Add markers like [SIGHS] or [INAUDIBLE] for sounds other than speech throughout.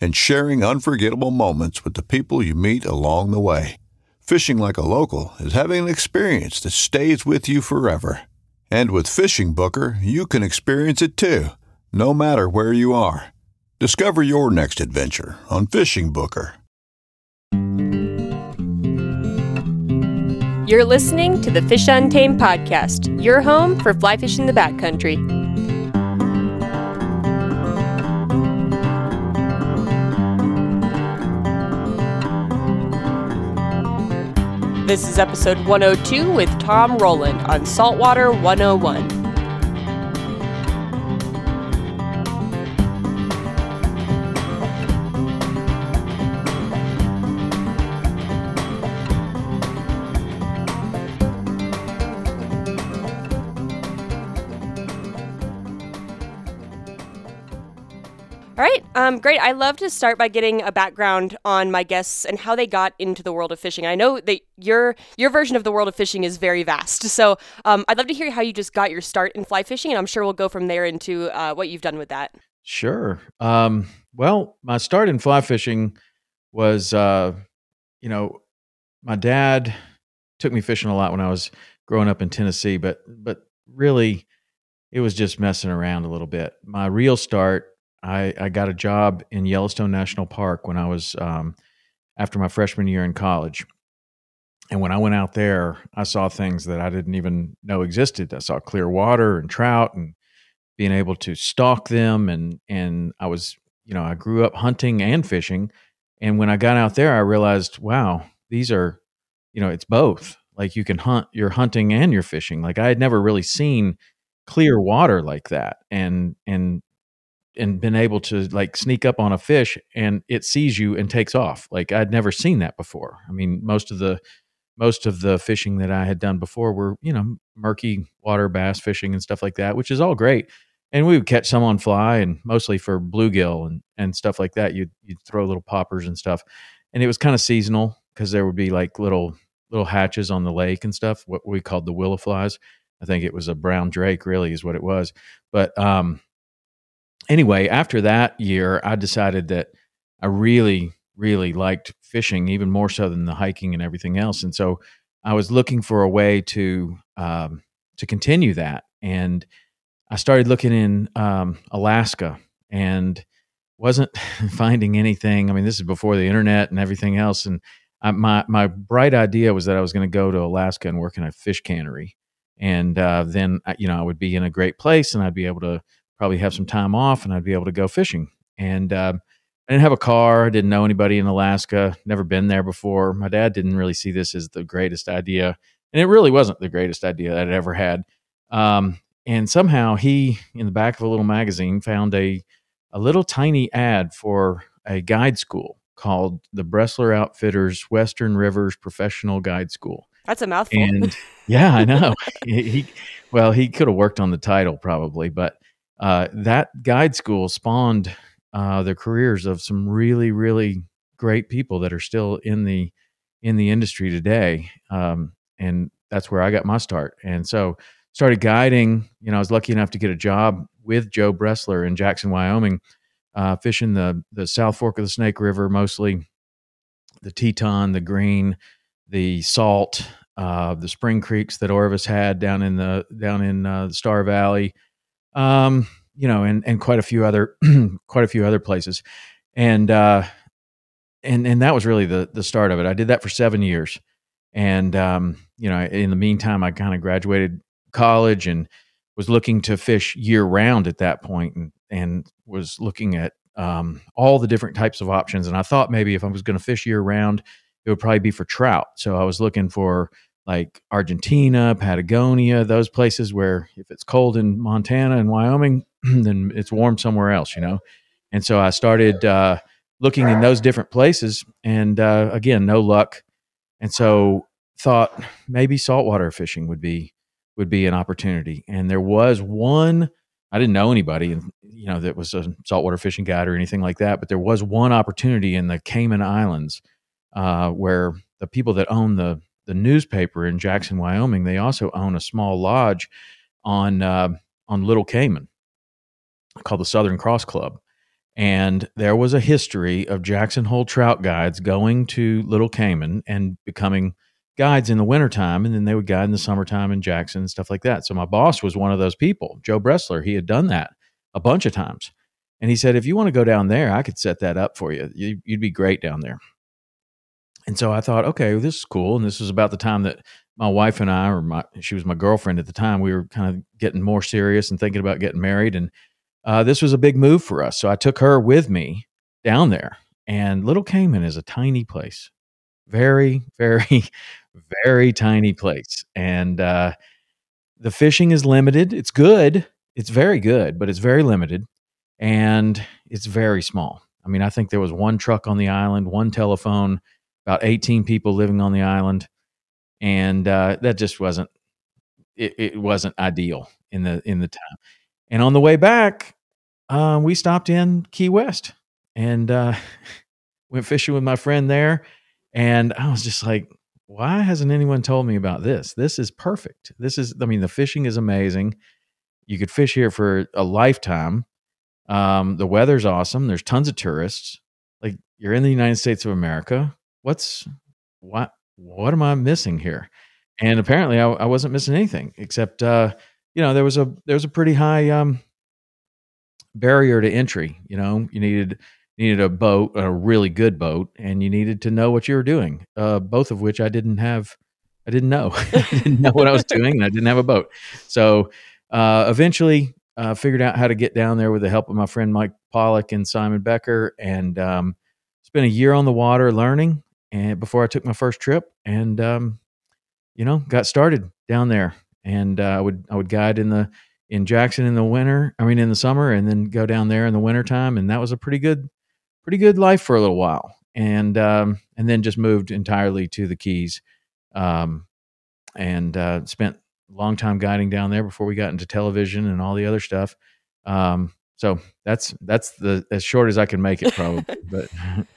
and sharing unforgettable moments with the people you meet along the way. Fishing like a local is having an experience that stays with you forever. And with Fishing Booker, you can experience it too, no matter where you are. Discover your next adventure on Fishing Booker. You're listening to the Fish Untamed podcast, your home for fly fishing the backcountry. This is episode 102 with Tom Rowland on Saltwater 101. Um, great. I love to start by getting a background on my guests and how they got into the world of fishing. I know that your your version of the world of fishing is very vast, so um, I'd love to hear how you just got your start in fly fishing, and I'm sure we'll go from there into uh, what you've done with that. Sure. Um, well, my start in fly fishing was, uh, you know, my dad took me fishing a lot when I was growing up in Tennessee, but but really, it was just messing around a little bit. My real start I, I got a job in Yellowstone National Park when I was um, after my freshman year in college. And when I went out there, I saw things that I didn't even know existed. I saw clear water and trout and being able to stalk them. And, and I was, you know, I grew up hunting and fishing. And when I got out there, I realized, wow, these are, you know, it's both. Like you can hunt, you're hunting and you're fishing. Like I had never really seen clear water like that. And, and and been able to like sneak up on a fish and it sees you and takes off. Like I'd never seen that before. I mean, most of the most of the fishing that I had done before were, you know, murky water bass fishing and stuff like that, which is all great. And we would catch some on fly and mostly for bluegill and, and stuff like that. You'd, you'd throw little poppers and stuff. And it was kind of seasonal because there would be like little, little hatches on the lake and stuff, what we called the willow flies. I think it was a brown drake really is what it was. But, um, anyway, after that year, I decided that I really, really liked fishing even more so than the hiking and everything else. And so I was looking for a way to um, to continue that. And I started looking in um, Alaska and wasn't [LAUGHS] finding anything. I mean, this is before the internet and everything else. And my my bright idea was that I was going to go to Alaska and work in a fish cannery, and uh, then you know I would be in a great place and I'd be able to probably have some time off and I'd be able to go fishing. And uh, I didn't have a car. I didn't know anybody in Alaska. Never been there before. My dad didn't really see this as the greatest idea, and it really wasn't the greatest idea that I'd ever had. Um, and somehow he, in the back of a little magazine, found a a little tiny ad for a guide school called the Bressler Outfitters Western Rivers Professional Guide School. That's a mouthful. And yeah, I know. [LAUGHS] he, he well, he could have worked on the title probably, but uh, that guide school spawned uh, the careers of some really, really great people that are still in the in the industry today. Um, and that's where I got my start. And so started guiding. You know, I was lucky enough to get a job with Joe Bressler in Jackson, Wyoming, uh, fishing the the South Fork of the Snake River, mostly the Teton, the Green, the Salt, uh, the Spring Creeks that Orvis had down in the down in uh, the Star Valley, um, you know, and and quite a few other [CLEARS THROAT] quite a few other places, and uh, and and that was really the the start of it. I did that for seven years, and um, you know, in the meantime, I kind of graduated college and was looking to fish year round at that point, and and was looking at um, all the different types of options. And I thought maybe if I was going to fish year round, it would probably be for trout. So I was looking for like Argentina, Patagonia, those places where if it's cold in Montana and Wyoming, [CLEARS THROAT] then it's warm somewhere else, you know. And so I started uh, looking in those different places, and uh, again, no luck. And so thought maybe saltwater fishing would be would be an opportunity. And there was one I didn't know anybody, you know, that was a saltwater fishing guide or anything like that. But there was one opportunity in the Cayman Islands uh, where the people that own the the newspaper in Jackson, Wyoming, they also own a small lodge on uh, on Little Cayman called the Southern Cross Club. And there was a history of Jackson Hole trout guides going to Little Cayman and becoming guides in the wintertime and then they would guide in the summertime in Jackson and stuff like that. So my boss was one of those people, Joe Bressler. He had done that a bunch of times. And he said, if you want to go down there, I could set that up for you. You'd be great down there. And so I thought, okay, well, this is cool. And this was about the time that my wife and I, or my, she was my girlfriend at the time, we were kind of getting more serious and thinking about getting married. And uh, this was a big move for us. So I took her with me down there. And Little Cayman is a tiny place, very, [LAUGHS] very, very tiny place. And uh, the fishing is limited. It's good. It's very good, but it's very limited. And it's very small. I mean, I think there was one truck on the island, one telephone, about 18 people living on the island. And uh, that just wasn't, it, it, wasn't ideal in the, in the time. And on the way back, uh, we stopped in Key West and uh, [LAUGHS] went fishing with my friend there. And I was just like, why hasn't anyone told me about this? This is perfect. This is, I mean, the fishing is amazing. You could fish here for a lifetime. Um, the weather's awesome. There's tons of tourists. Like you're in the United States of America. What's what? What am I missing here? And apparently, I, I wasn't missing anything except, uh, you know, there was a there was a pretty high um, barrier to entry. You know, you needed needed a boat, a really good boat, and you needed to know what you were doing. Uh, both of which I didn't have. I didn't know. [LAUGHS] I didn't know what I was [LAUGHS] doing, and I didn't have a boat. So uh, eventually, uh, figured out how to get down there with the help of my friend Mike Pollock and Simon Becker, and um, spent a year on the water learning. And before I took my first trip, and um, you know, got started down there, and uh, I would I would guide in the in Jackson in the winter. I mean, in the summer, and then go down there in the wintertime, and that was a pretty good pretty good life for a little while, and um, and then just moved entirely to the Keys, um, and uh, spent a long time guiding down there before we got into television and all the other stuff. Um, so that's that's the as short as I can make it, probably. [LAUGHS] but [LAUGHS]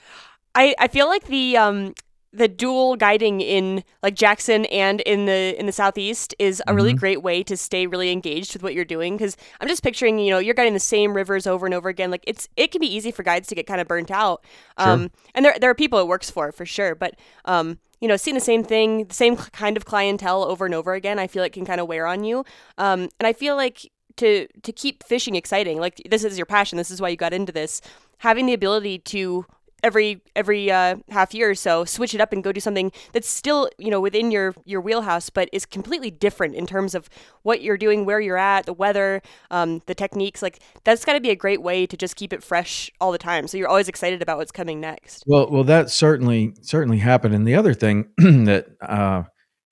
I I feel like the um the dual guiding in like Jackson and in the in the southeast is a really mm-hmm. great way to stay really engaged with what you're doing because I'm just picturing you know you're guiding the same rivers over and over again like it's it can be easy for guides to get kind of burnt out um sure. and there there are people it works for for sure but um you know seeing the same thing the same kind of clientele over and over again I feel like can kind of wear on you um and I feel like to to keep fishing exciting like this is your passion this is why you got into this having the ability to every every uh, half year or so switch it up and go do something that's still you know within your your wheelhouse but is completely different in terms of what you're doing where you're at the weather um, the techniques. Like that's got to be a great way to just keep it fresh all the time. So you're always excited about what's coming next. Well well that certainly certainly happened. And the other thing [CLEARS THROAT] that uh,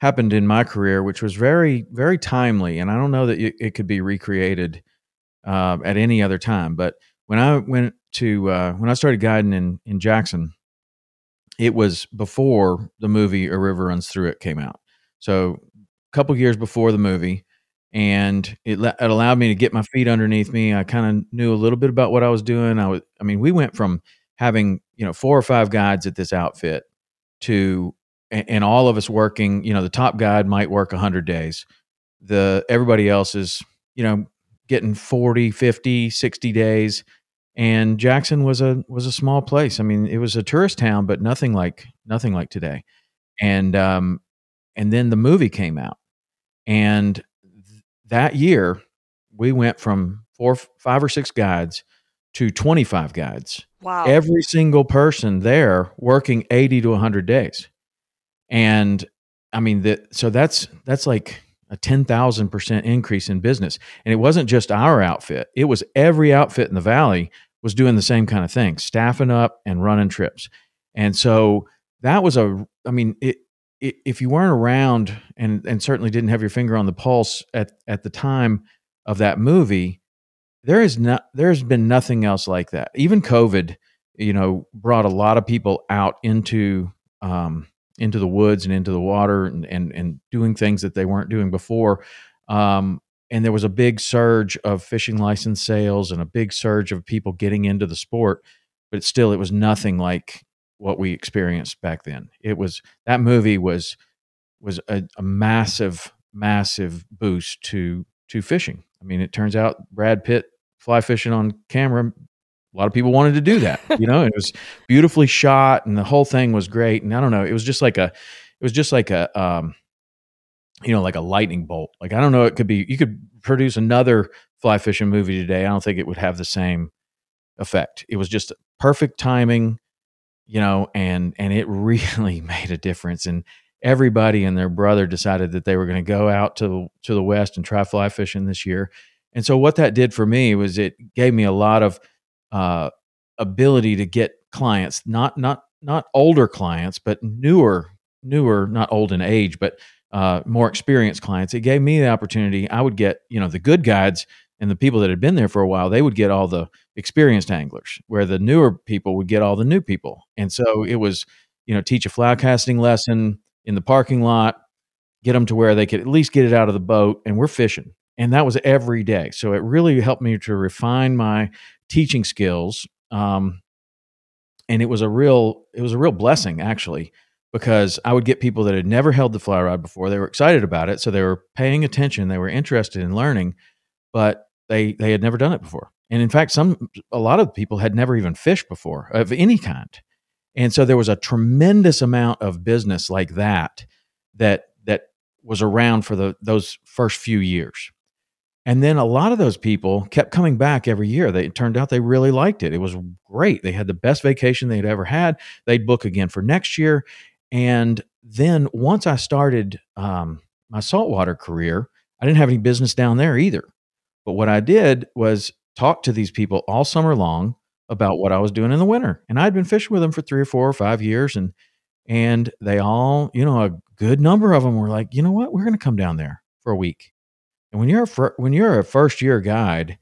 happened in my career which was very very timely and i don't know that it could be recreated uh, at any other time but when i went to uh, when I started guiding in in Jackson, it was before the movie A River Runs Through It came out. So a couple years before the movie, and it, it allowed me to get my feet underneath me. I kind of knew a little bit about what I was doing. I was, I mean, we went from having you know four or five guides at this outfit to and, and all of us working. You know, the top guide might work hundred days. The everybody else is you know getting 40 50 60 days and Jackson was a was a small place. I mean, it was a tourist town, but nothing like nothing like today. And um, and then the movie came out, and th- that year we went from four, five or six guides to 25 guides. Wow. Every single person there working 80 to 100 days. And I mean that so that's that's like a 10,000% increase in business. And it wasn't just our outfit. It was every outfit in the valley was doing the same kind of thing, staffing up and running trips. And so that was a I mean it, it if you weren't around and and certainly didn't have your finger on the pulse at at the time of that movie, there is not there's been nothing else like that. Even COVID, you know, brought a lot of people out into um, into the woods and into the water and and, and doing things that they weren't doing before. Um, and there was a big surge of fishing license sales and a big surge of people getting into the sport, but still, it was nothing like what we experienced back then. It was that movie was was a, a massive, massive boost to to fishing. I mean, it turns out Brad Pitt fly fishing on camera. A lot of people wanted to do that, [LAUGHS] you know. it was beautifully shot, and the whole thing was great. And I don't know, it was just like a, it was just like a, um, you know, like a lightning bolt. Like I don't know, it could be. You could produce another fly fishing movie today. I don't think it would have the same effect. It was just perfect timing, you know, and and it [LAUGHS] really made a difference. And everybody and their brother decided that they were going to go out to to the west and try fly fishing this year. And so what that did for me was it gave me a lot of uh, ability to get clients, not not not older clients, but newer newer, not old in age, but uh, more experienced clients. It gave me the opportunity. I would get you know the good guides and the people that had been there for a while. They would get all the experienced anglers, where the newer people would get all the new people. And so it was you know teach a fly casting lesson in the parking lot, get them to where they could at least get it out of the boat, and we're fishing and that was every day. So it really helped me to refine my teaching skills. Um, and it was a real it was a real blessing actually because I would get people that had never held the fly rod before. They were excited about it, so they were paying attention. They were interested in learning, but they they had never done it before. And in fact, some a lot of people had never even fished before of any kind. And so there was a tremendous amount of business like that that that was around for the those first few years. And then a lot of those people kept coming back every year. They, turned out they really liked it. It was great. They had the best vacation they'd ever had. They'd book again for next year. And then once I started um, my saltwater career, I didn't have any business down there either. But what I did was talk to these people all summer long about what I was doing in the winter. And I'd been fishing with them for three or four or five years. And and they all, you know, a good number of them were like, you know what, we're going to come down there for a week and when you're a fir- when you're a first year guide,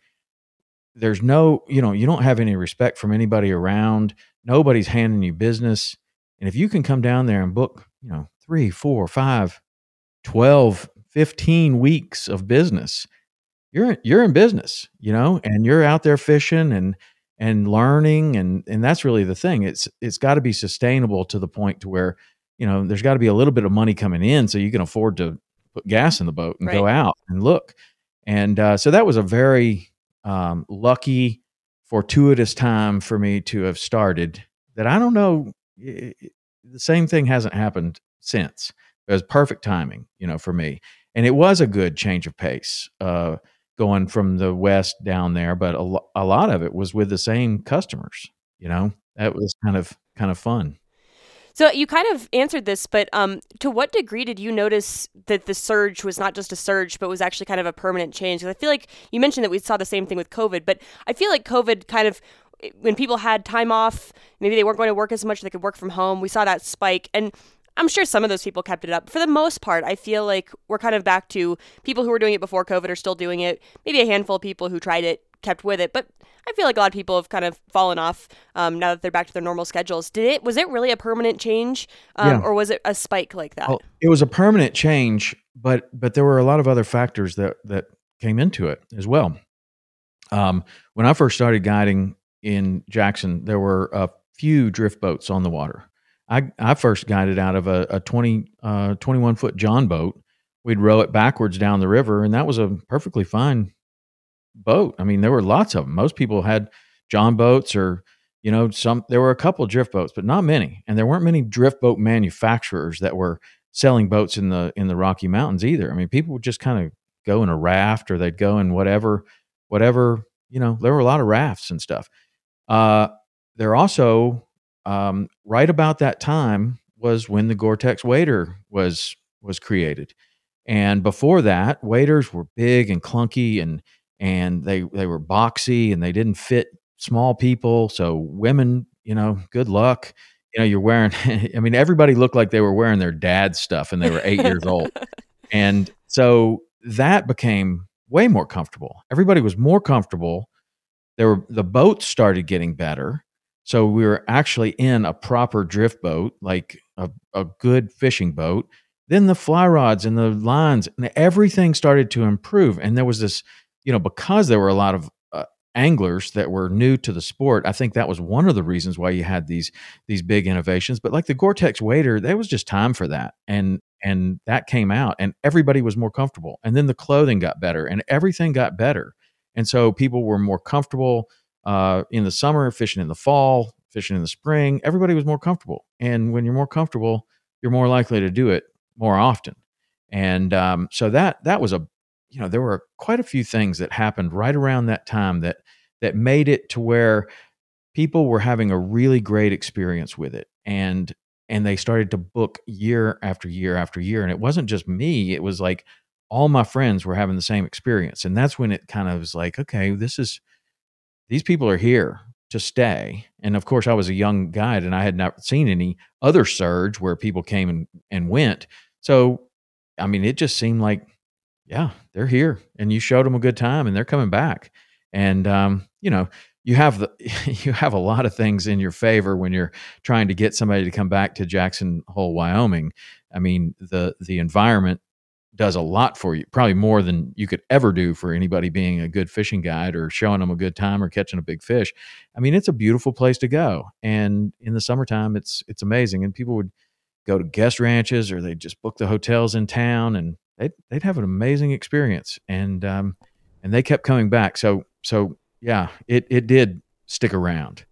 there's no, you know, you don't have any respect from anybody around. Nobody's handing you business. And if you can come down there and book, you know, three, four, five, 12, 15 weeks of business, you're you're in business, you know, and you're out there fishing and and learning and and that's really the thing. It's it's got to be sustainable to the point to where, you know, there's got to be a little bit of money coming in so you can afford to put gas in the boat and right. go out and look. And uh, so that was a very um, lucky, fortuitous time for me to have started. That I don't know, it, the same thing hasn't happened since. It was perfect timing, you know, for me. And it was a good change of pace uh, going from the west down there, but a, lo- a lot of it was with the same customers. You know, that was kind of kind of fun. So you kind of answered this, but um, to what degree did you notice that the surge was not just a surge, but was actually kind of a permanent change? Because I feel like you mentioned that we saw the same thing with COVID, but I feel like COVID kind of when people had time off, maybe they weren't going to work as much, they could work from home. We saw that spike, and I'm sure some of those people kept it up. For the most part, I feel like we're kind of back to people who were doing it before COVID are still doing it. Maybe a handful of people who tried it kept with it, but I feel like a lot of people have kind of fallen off um, now that they're back to their normal schedules. Did it? Was it really a permanent change, um, yeah. or was it a spike like that? Well, it was a permanent change, but but there were a lot of other factors that that came into it as well. Um, when I first started guiding in Jackson, there were a few drift boats on the water. I, I first guided out of a, a 20, uh, 21 foot John boat. We'd row it backwards down the river, and that was a perfectly fine boat. I mean, there were lots of them. Most people had John boats or you know some there were a couple drift boats but not many and there weren't many drift boat manufacturers that were selling boats in the in the rocky mountains either i mean people would just kind of go in a raft or they'd go in whatever whatever you know there were a lot of rafts and stuff Uh, there also, um, right about that time, was when the Gore-Tex wader was was created, and before that, waders were big and clunky and and they they were boxy and they didn't fit small people. So women, you know, good luck. You know, you're wearing. [LAUGHS] I mean, everybody looked like they were wearing their dad's stuff, and they were eight years old, [LAUGHS] and so that became way more comfortable. Everybody was more comfortable. There were the boats started getting better. So we were actually in a proper drift boat, like a, a good fishing boat. Then the fly rods and the lines and everything started to improve. And there was this, you know, because there were a lot of uh, anglers that were new to the sport. I think that was one of the reasons why you had these these big innovations. But like the Gore-Tex wader, there was just time for that, and and that came out, and everybody was more comfortable. And then the clothing got better, and everything got better, and so people were more comfortable uh, in the summer, fishing in the fall, fishing in the spring. Everybody was more comfortable, and when you're more comfortable, you're more likely to do it more often. And um, so that that was a you know there were quite a few things that happened right around that time that that made it to where people were having a really great experience with it and and they started to book year after year after year and it wasn't just me it was like all my friends were having the same experience and that's when it kind of was like okay this is these people are here to stay and of course i was a young guide and i had not seen any other surge where people came and, and went so i mean it just seemed like yeah, they're here and you showed them a good time and they're coming back. And, um, you know, you have the, [LAUGHS] you have a lot of things in your favor when you're trying to get somebody to come back to Jackson Hole, Wyoming. I mean, the, the environment does a lot for you, probably more than you could ever do for anybody being a good fishing guide or showing them a good time or catching a big fish. I mean, it's a beautiful place to go. And in the summertime, it's, it's amazing. And people would go to guest ranches or they just book the hotels in town and they'd they'd have an amazing experience, and um, and they kept coming back. So so yeah, it it did stick around.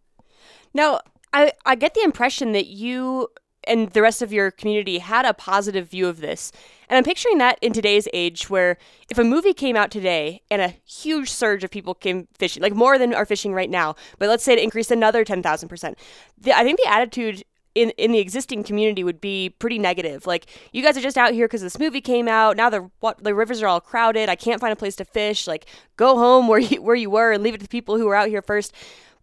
Now I I get the impression that you and the rest of your community had a positive view of this. And I'm picturing that in today's age where if a movie came out today and a huge surge of people came fishing, like more than are fishing right now, but let's say it increased another 10,000%, I think the attitude in in the existing community would be pretty negative. Like you guys are just out here because this movie came out. Now the what the rivers are all crowded. I can't find a place to fish. Like go home where you where you were and leave it to the people who were out here first.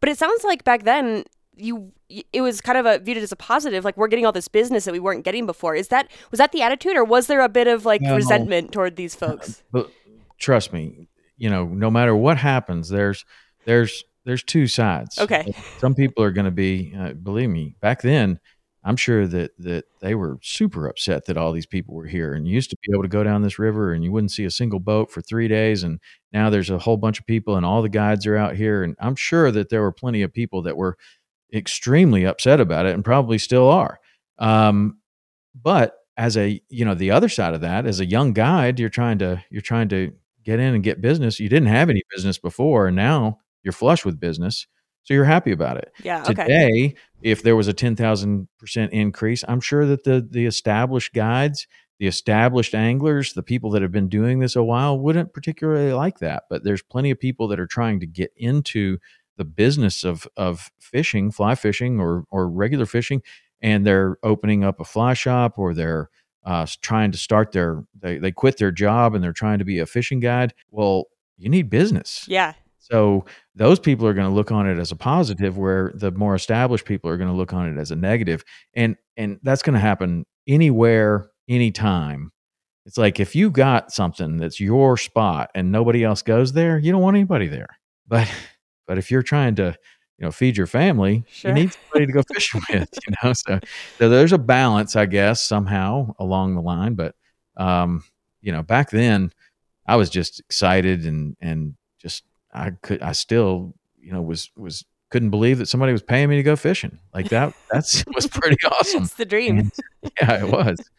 But it sounds like back then you it was kind of a, viewed as a positive. Like we're getting all this business that we weren't getting before. Is that was that the attitude, or was there a bit of like no, resentment toward these folks? But trust me, you know, no matter what happens, there's there's there's two sides. Okay. Some people are going to be, uh, believe me, back then, I'm sure that that they were super upset that all these people were here. And you used to be able to go down this river and you wouldn't see a single boat for three days, and now there's a whole bunch of people and all the guides are out here. And I'm sure that there were plenty of people that were extremely upset about it and probably still are. Um, but as a you know the other side of that, as a young guide, you're trying to you're trying to get in and get business. You didn't have any business before, and now you're flush with business, so you're happy about it. Yeah. Okay. Today, if there was a ten thousand percent increase, I'm sure that the the established guides, the established anglers, the people that have been doing this a while wouldn't particularly like that. But there's plenty of people that are trying to get into the business of of fishing, fly fishing, or or regular fishing, and they're opening up a fly shop or they're uh, trying to start their they, they quit their job and they're trying to be a fishing guide. Well, you need business. Yeah. So those people are going to look on it as a positive, where the more established people are going to look on it as a negative, and and that's going to happen anywhere, anytime. It's like if you got something that's your spot and nobody else goes there, you don't want anybody there. But but if you're trying to you know feed your family, sure. you need somebody to go [LAUGHS] fishing with. You know, so so there's a balance, I guess, somehow along the line. But um, you know, back then, I was just excited and and just I could I still you know was was couldn't believe that somebody was paying me to go fishing like that. That's [LAUGHS] was pretty [LAUGHS] awesome. it's the dream. And, yeah, it was. [LAUGHS]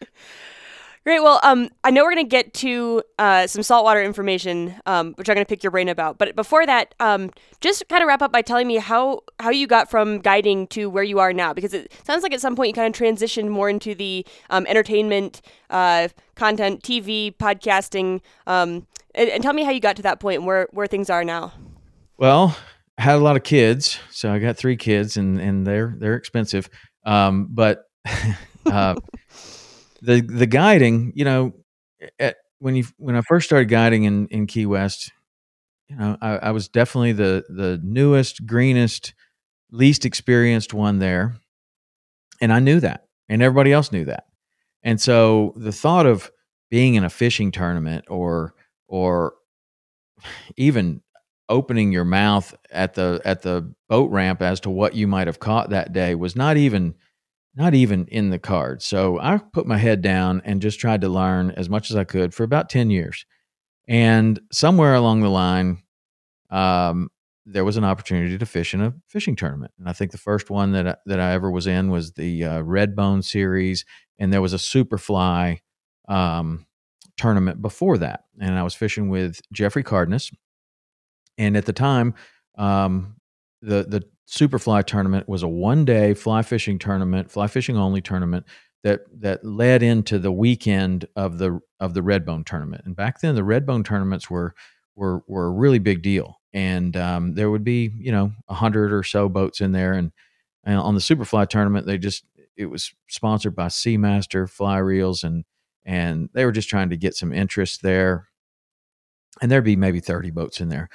Great. Well, um, I know we're going to get to uh, some saltwater information, um, which I'm going to pick your brain about. But before that, um, just kind of wrap up by telling me how how you got from guiding to where you are now, because it sounds like at some point you kind of transitioned more into the um, entertainment, uh, content, TV, podcasting, um, and, and, tell me how you got to that point and where where things are now. Well, I had a lot of kids, so I got three kids, and and they're they're expensive. Um, but [LAUGHS] uh, the the guiding, you know, at, when you when I first started guiding in in Key West, you know, I, I was definitely the the newest, greenest, least experienced one there, and I knew that, and everybody else knew that, and so the thought of being in a fishing tournament or or even opening your mouth at the at the boat ramp as to what you might have caught that day was not even not even in the cards. So I put my head down and just tried to learn as much as I could for about 10 years. And somewhere along the line, um, there was an opportunity to fish in a fishing tournament. And I think the first one that I, that I ever was in was the uh, Redbone series, and there was a Superfly um, tournament before that. And I was fishing with Jeffrey Cardenas, and at the time, um, the the Superfly tournament was a one day fly fishing tournament, fly fishing only tournament that that led into the weekend of the of the Redbone tournament. And back then, the Redbone tournaments were were were a really big deal, and um, there would be you know a hundred or so boats in there. And, and on the Superfly tournament, they just it was sponsored by Seamaster Fly Reels, and and they were just trying to get some interest there. And there'd be maybe thirty boats in there.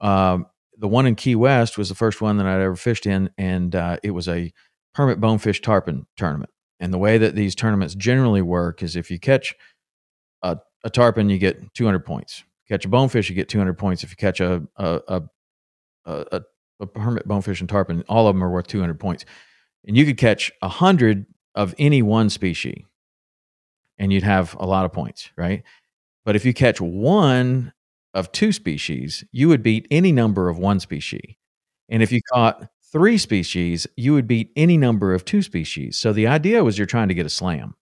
Um, the one in Key West was the first one that I'd ever fished in, and uh, it was a permit bonefish tarpon tournament. And the way that these tournaments generally work is if you catch a, a tarpon, you get 200 points. Catch a bonefish, you get 200 points. If you catch a a, a, a, a permit bonefish and tarpon, all of them are worth 200 points. And you could catch a hundred of any one species, and you'd have a lot of points, right? But if you catch one of two species, you would beat any number of one species. And if you caught three species, you would beat any number of two species. So the idea was you're trying to get a slam.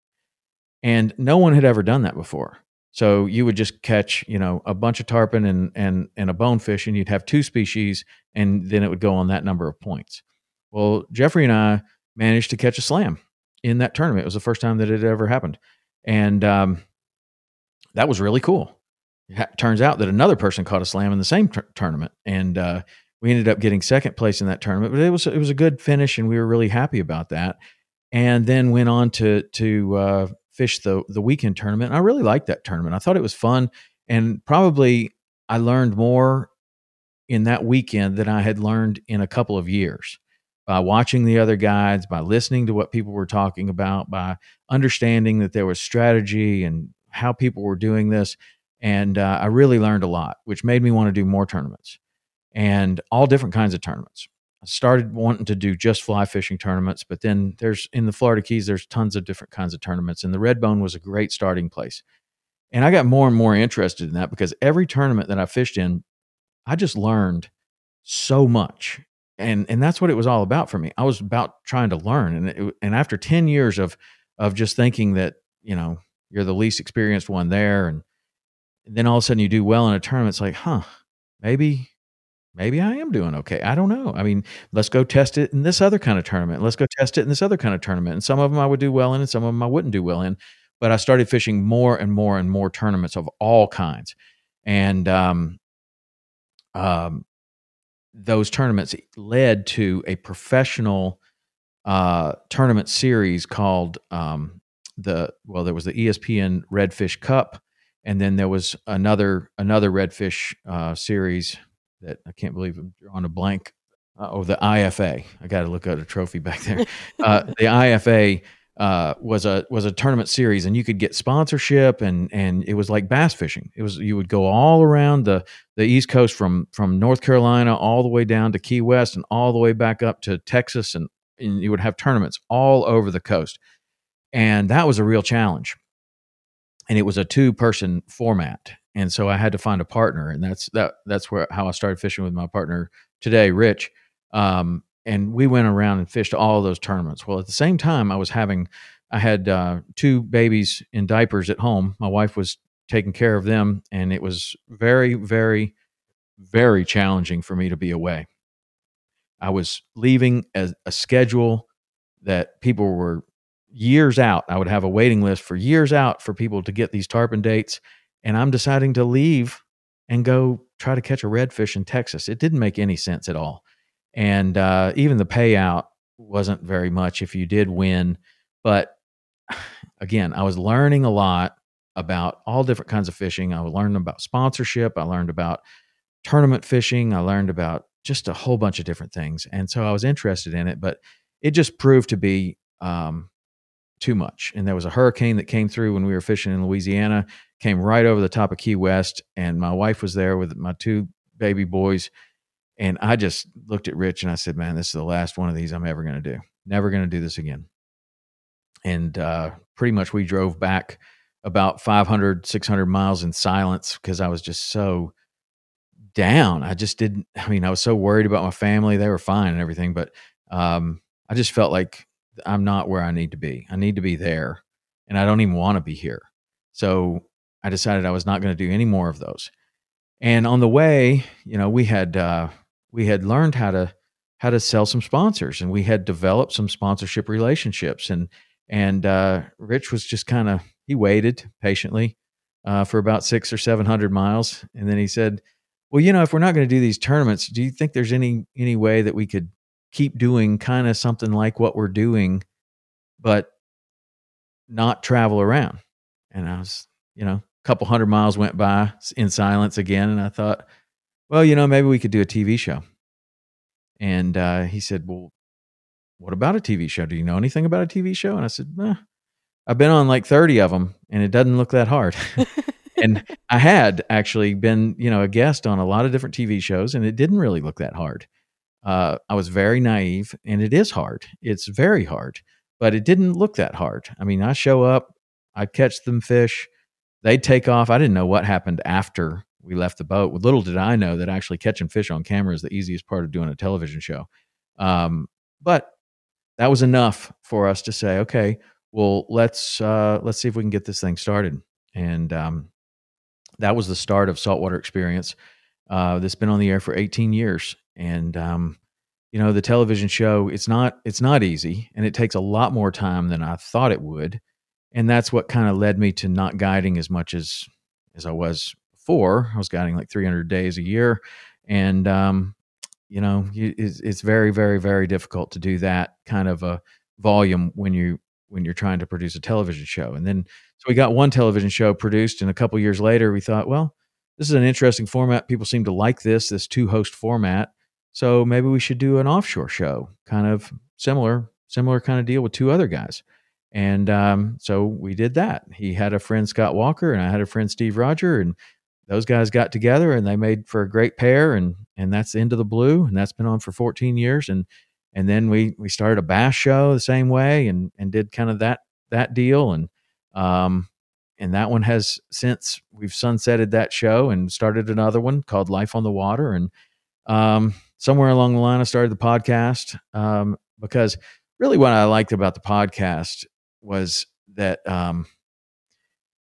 And no one had ever done that before. So you would just catch, you know, a bunch of tarpon and and and a bonefish, and you'd have two species, and then it would go on that number of points. Well, Jeffrey and I managed to catch a slam in that tournament. It was the first time that it had ever happened, and um, that was really cool turns out that another person caught a slam in the same t- tournament, and uh, we ended up getting second place in that tournament. But it was it was a good finish, and we were really happy about that. And then went on to to uh, fish the the weekend tournament. And I really liked that tournament. I thought it was fun, and probably I learned more in that weekend than I had learned in a couple of years by watching the other guides, by listening to what people were talking about, by understanding that there was strategy and how people were doing this and uh, I really learned a lot, which made me want to do more tournaments and all different kinds of tournaments. I started wanting to do just fly fishing tournaments, but then there's in the Florida Keys, there's tons of different kinds of tournaments, and the Redbone was a great starting place. And I got more and more interested in that because every tournament that I fished in, I just learned so much. And, and that's what it was all about for me. I was about trying to learn. And, it, and after 10 years of, of just thinking that, you know, you're the least experienced one there and and then all of a sudden you do well in a tournament. It's like, huh, maybe, maybe I am doing okay. I don't know. I mean, let's go test it in this other kind of tournament. Let's go test it in this other kind of tournament. And some of them I would do well in, and some of them I wouldn't do well in. But I started fishing more and more and more tournaments of all kinds, and um, um, those tournaments led to a professional uh, tournament series called um, the well, there was the ESPN Redfish Cup and then there was another another redfish uh, series that I can't believe I'm on a blank. Uh, oh, the IFA. I got to look at a trophy back there. [LAUGHS] Uh, the IFA uh, was a was a tournament series, and you could get sponsorship, and and it was like bass fishing. It was you would go all around the the East Coast from from North Carolina all the way down to Key West, and all the way back up to Texas, and, and you would have tournaments all over the coast, and that was a real challenge and it was a two person format and so i had to find a partner and that's that that's where how i started fishing with my partner today rich um, and we went around and fished all those tournaments. Well at the same time i was having i had uh, two babies in diapers at home. My wife was taking care of them and it was very very very challenging for me to be away. I was leaving a, a schedule that people were years out. I would have a waiting list for years out for people to get these tarpon dates. And I'm deciding to leave and go try to catch a redfish in Texas. It didn't make any sense at all. And uh, even the payout wasn't very much if you did win. But [SIGHS] again, I was learning a lot about all different kinds of fishing. I learned about sponsorship. I learned about tournament fishing. I learned about just a whole bunch of different things. And so I was interested in it, but it just proved to be um, too much. And there was a hurricane that came through when we were fishing in Louisiana, came right over the top of Key West. And my wife was there with my two baby boys. And I just looked at Rich and I said, man, this is the last one of these I'm ever going to do. Never going to do this again. And uh, pretty much we drove back about 500, 600 miles in silence because I was just so down. I just didn't, I mean, I was so worried about my family. They were fine and everything, but um, I just felt like I'm not where I need to be. I need to be there and I don't even want to be here. So I decided I was not going to do any more of those. And on the way, you know, we had, uh, we had learned how to, how to sell some sponsors and we had developed some sponsorship relationships and, and uh, Rich was just kind of he waited patiently uh, for about six or seven hundred miles, and then he said, "Well, you know, if we're not going to do these tournaments, do you think there's any any way that we could keep doing kind of something like what we're doing, but not travel around?" And I was, you know, a couple hundred miles went by in silence again, and I thought, well, you know, maybe we could do a TV show. And uh, he said, "Well, what about a TV show? Do you know anything about a TV show?" And I said, eh, I've been on like 30 of them and it doesn't look that hard. [LAUGHS] and I had actually been, you know, a guest on a lot of different TV shows and it didn't really look that hard. Uh, I was very naive and it is hard. It's very hard, but it didn't look that hard. I mean, I show up, I catch them fish, they'd take off. I didn't know what happened after we left the boat. Little did I know that actually catching fish on camera is the easiest part of doing a television show. Um, but that was enough for us to say, okay, well, let's uh, let's see if we can get this thing started. And um, that was the start of Saltwater Experience. Uh, that's been on the air for 18 years, and um, you know the television show. It's not it's not easy, and it takes a lot more time than I thought it would. And that's what kind of led me to not guiding as much as as I was before. I was guiding like 300 days a year, and um, you know it's, it's very very very difficult to do that kind of a volume when you when you're trying to produce a television show. And then so we got one television show produced, and a couple years later, we thought, well, this is an interesting format. People seem to like this this two host format. So maybe we should do an offshore show, kind of similar similar kind of deal with two other guys. And um, so we did that. He had a friend Scott Walker, and I had a friend Steve Roger, and those guys got together and they made for a great pair. And and that's Into the Blue, and that's been on for 14 years. And and then we we started a bass show the same way and and did kind of that that deal and um and that one has since we've sunsetted that show and started another one called Life on the Water and um somewhere along the line I started the podcast um because really what I liked about the podcast was that um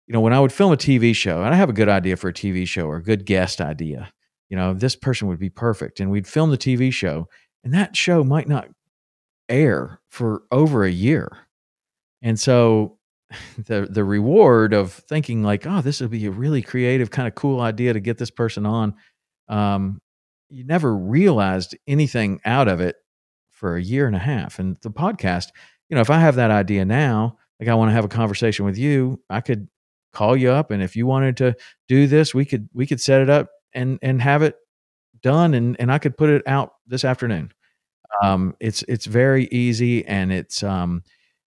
you know when I would film a TV show and I have a good idea for a TV show or a good guest idea you know this person would be perfect and we'd film the TV show and that show might not air for over a year. And so [LAUGHS] the the reward of thinking like, oh, this would be a really creative, kind of cool idea to get this person on, um, you never realized anything out of it for a year and a half. And the podcast, you know, if I have that idea now, like I want to have a conversation with you, I could call you up, and if you wanted to do this, we could we could set it up and and have it done and and I could put it out this afternoon. Um, it's it's very easy and it's um,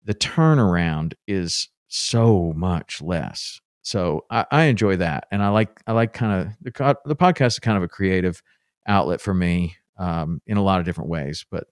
the turnaround is so much less. So I, I enjoy that, and I like I like kind of the the podcast is kind of a creative outlet for me um, in a lot of different ways. But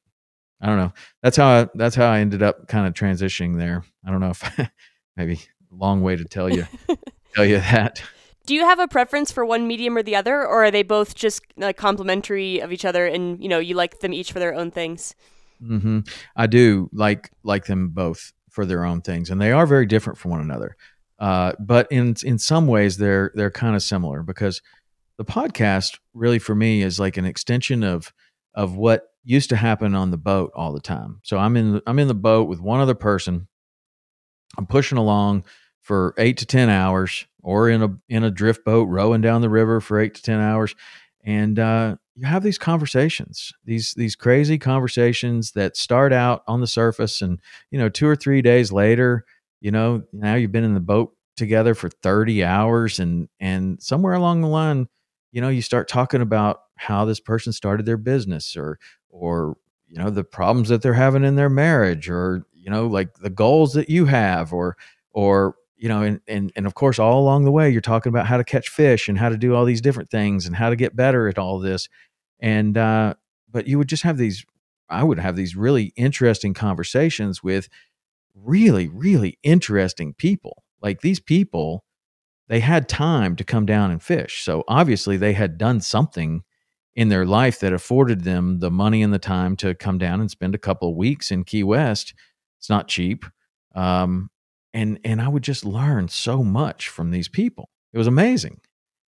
I don't know. That's how I, that's how I ended up kind of transitioning there. I don't know if [LAUGHS] maybe long way to tell you [LAUGHS] tell you that. Do you have a preference for one medium or the other, or are they both just like complementary of each other, and you know you like them each for their own things? Mm-hmm. I do like like them both for their own things, and they are very different from one another. Uh, but in in some ways, they're they're kind of similar because the podcast really for me is like an extension of of what used to happen on the boat all the time. So I'm in I'm in the boat with one other person. I'm pushing along for eight to ten hours, or in a in a drift boat rowing down the river for eight to ten hours, and uh, you have these conversations, these these crazy conversations that start out on the surface, and you know, two or three days later, you know, now you've been in the boat together for thirty hours, and and somewhere along the line, you know, you start talking about how this person started their business, or or you know the problems that they're having in their marriage or you know like the goals that you have or or you know and and and of course all along the way you're talking about how to catch fish and how to do all these different things and how to get better at all this. And uh but you would just have these i would have these really interesting conversations with really really interesting people. Like these people they had time to come down and fish so obviously they had done something in their life that afforded them the money and the time to come down and spend a couple of weeks in Key West. It's not cheap. Um, and and I would just learn so much from these people. It was amazing.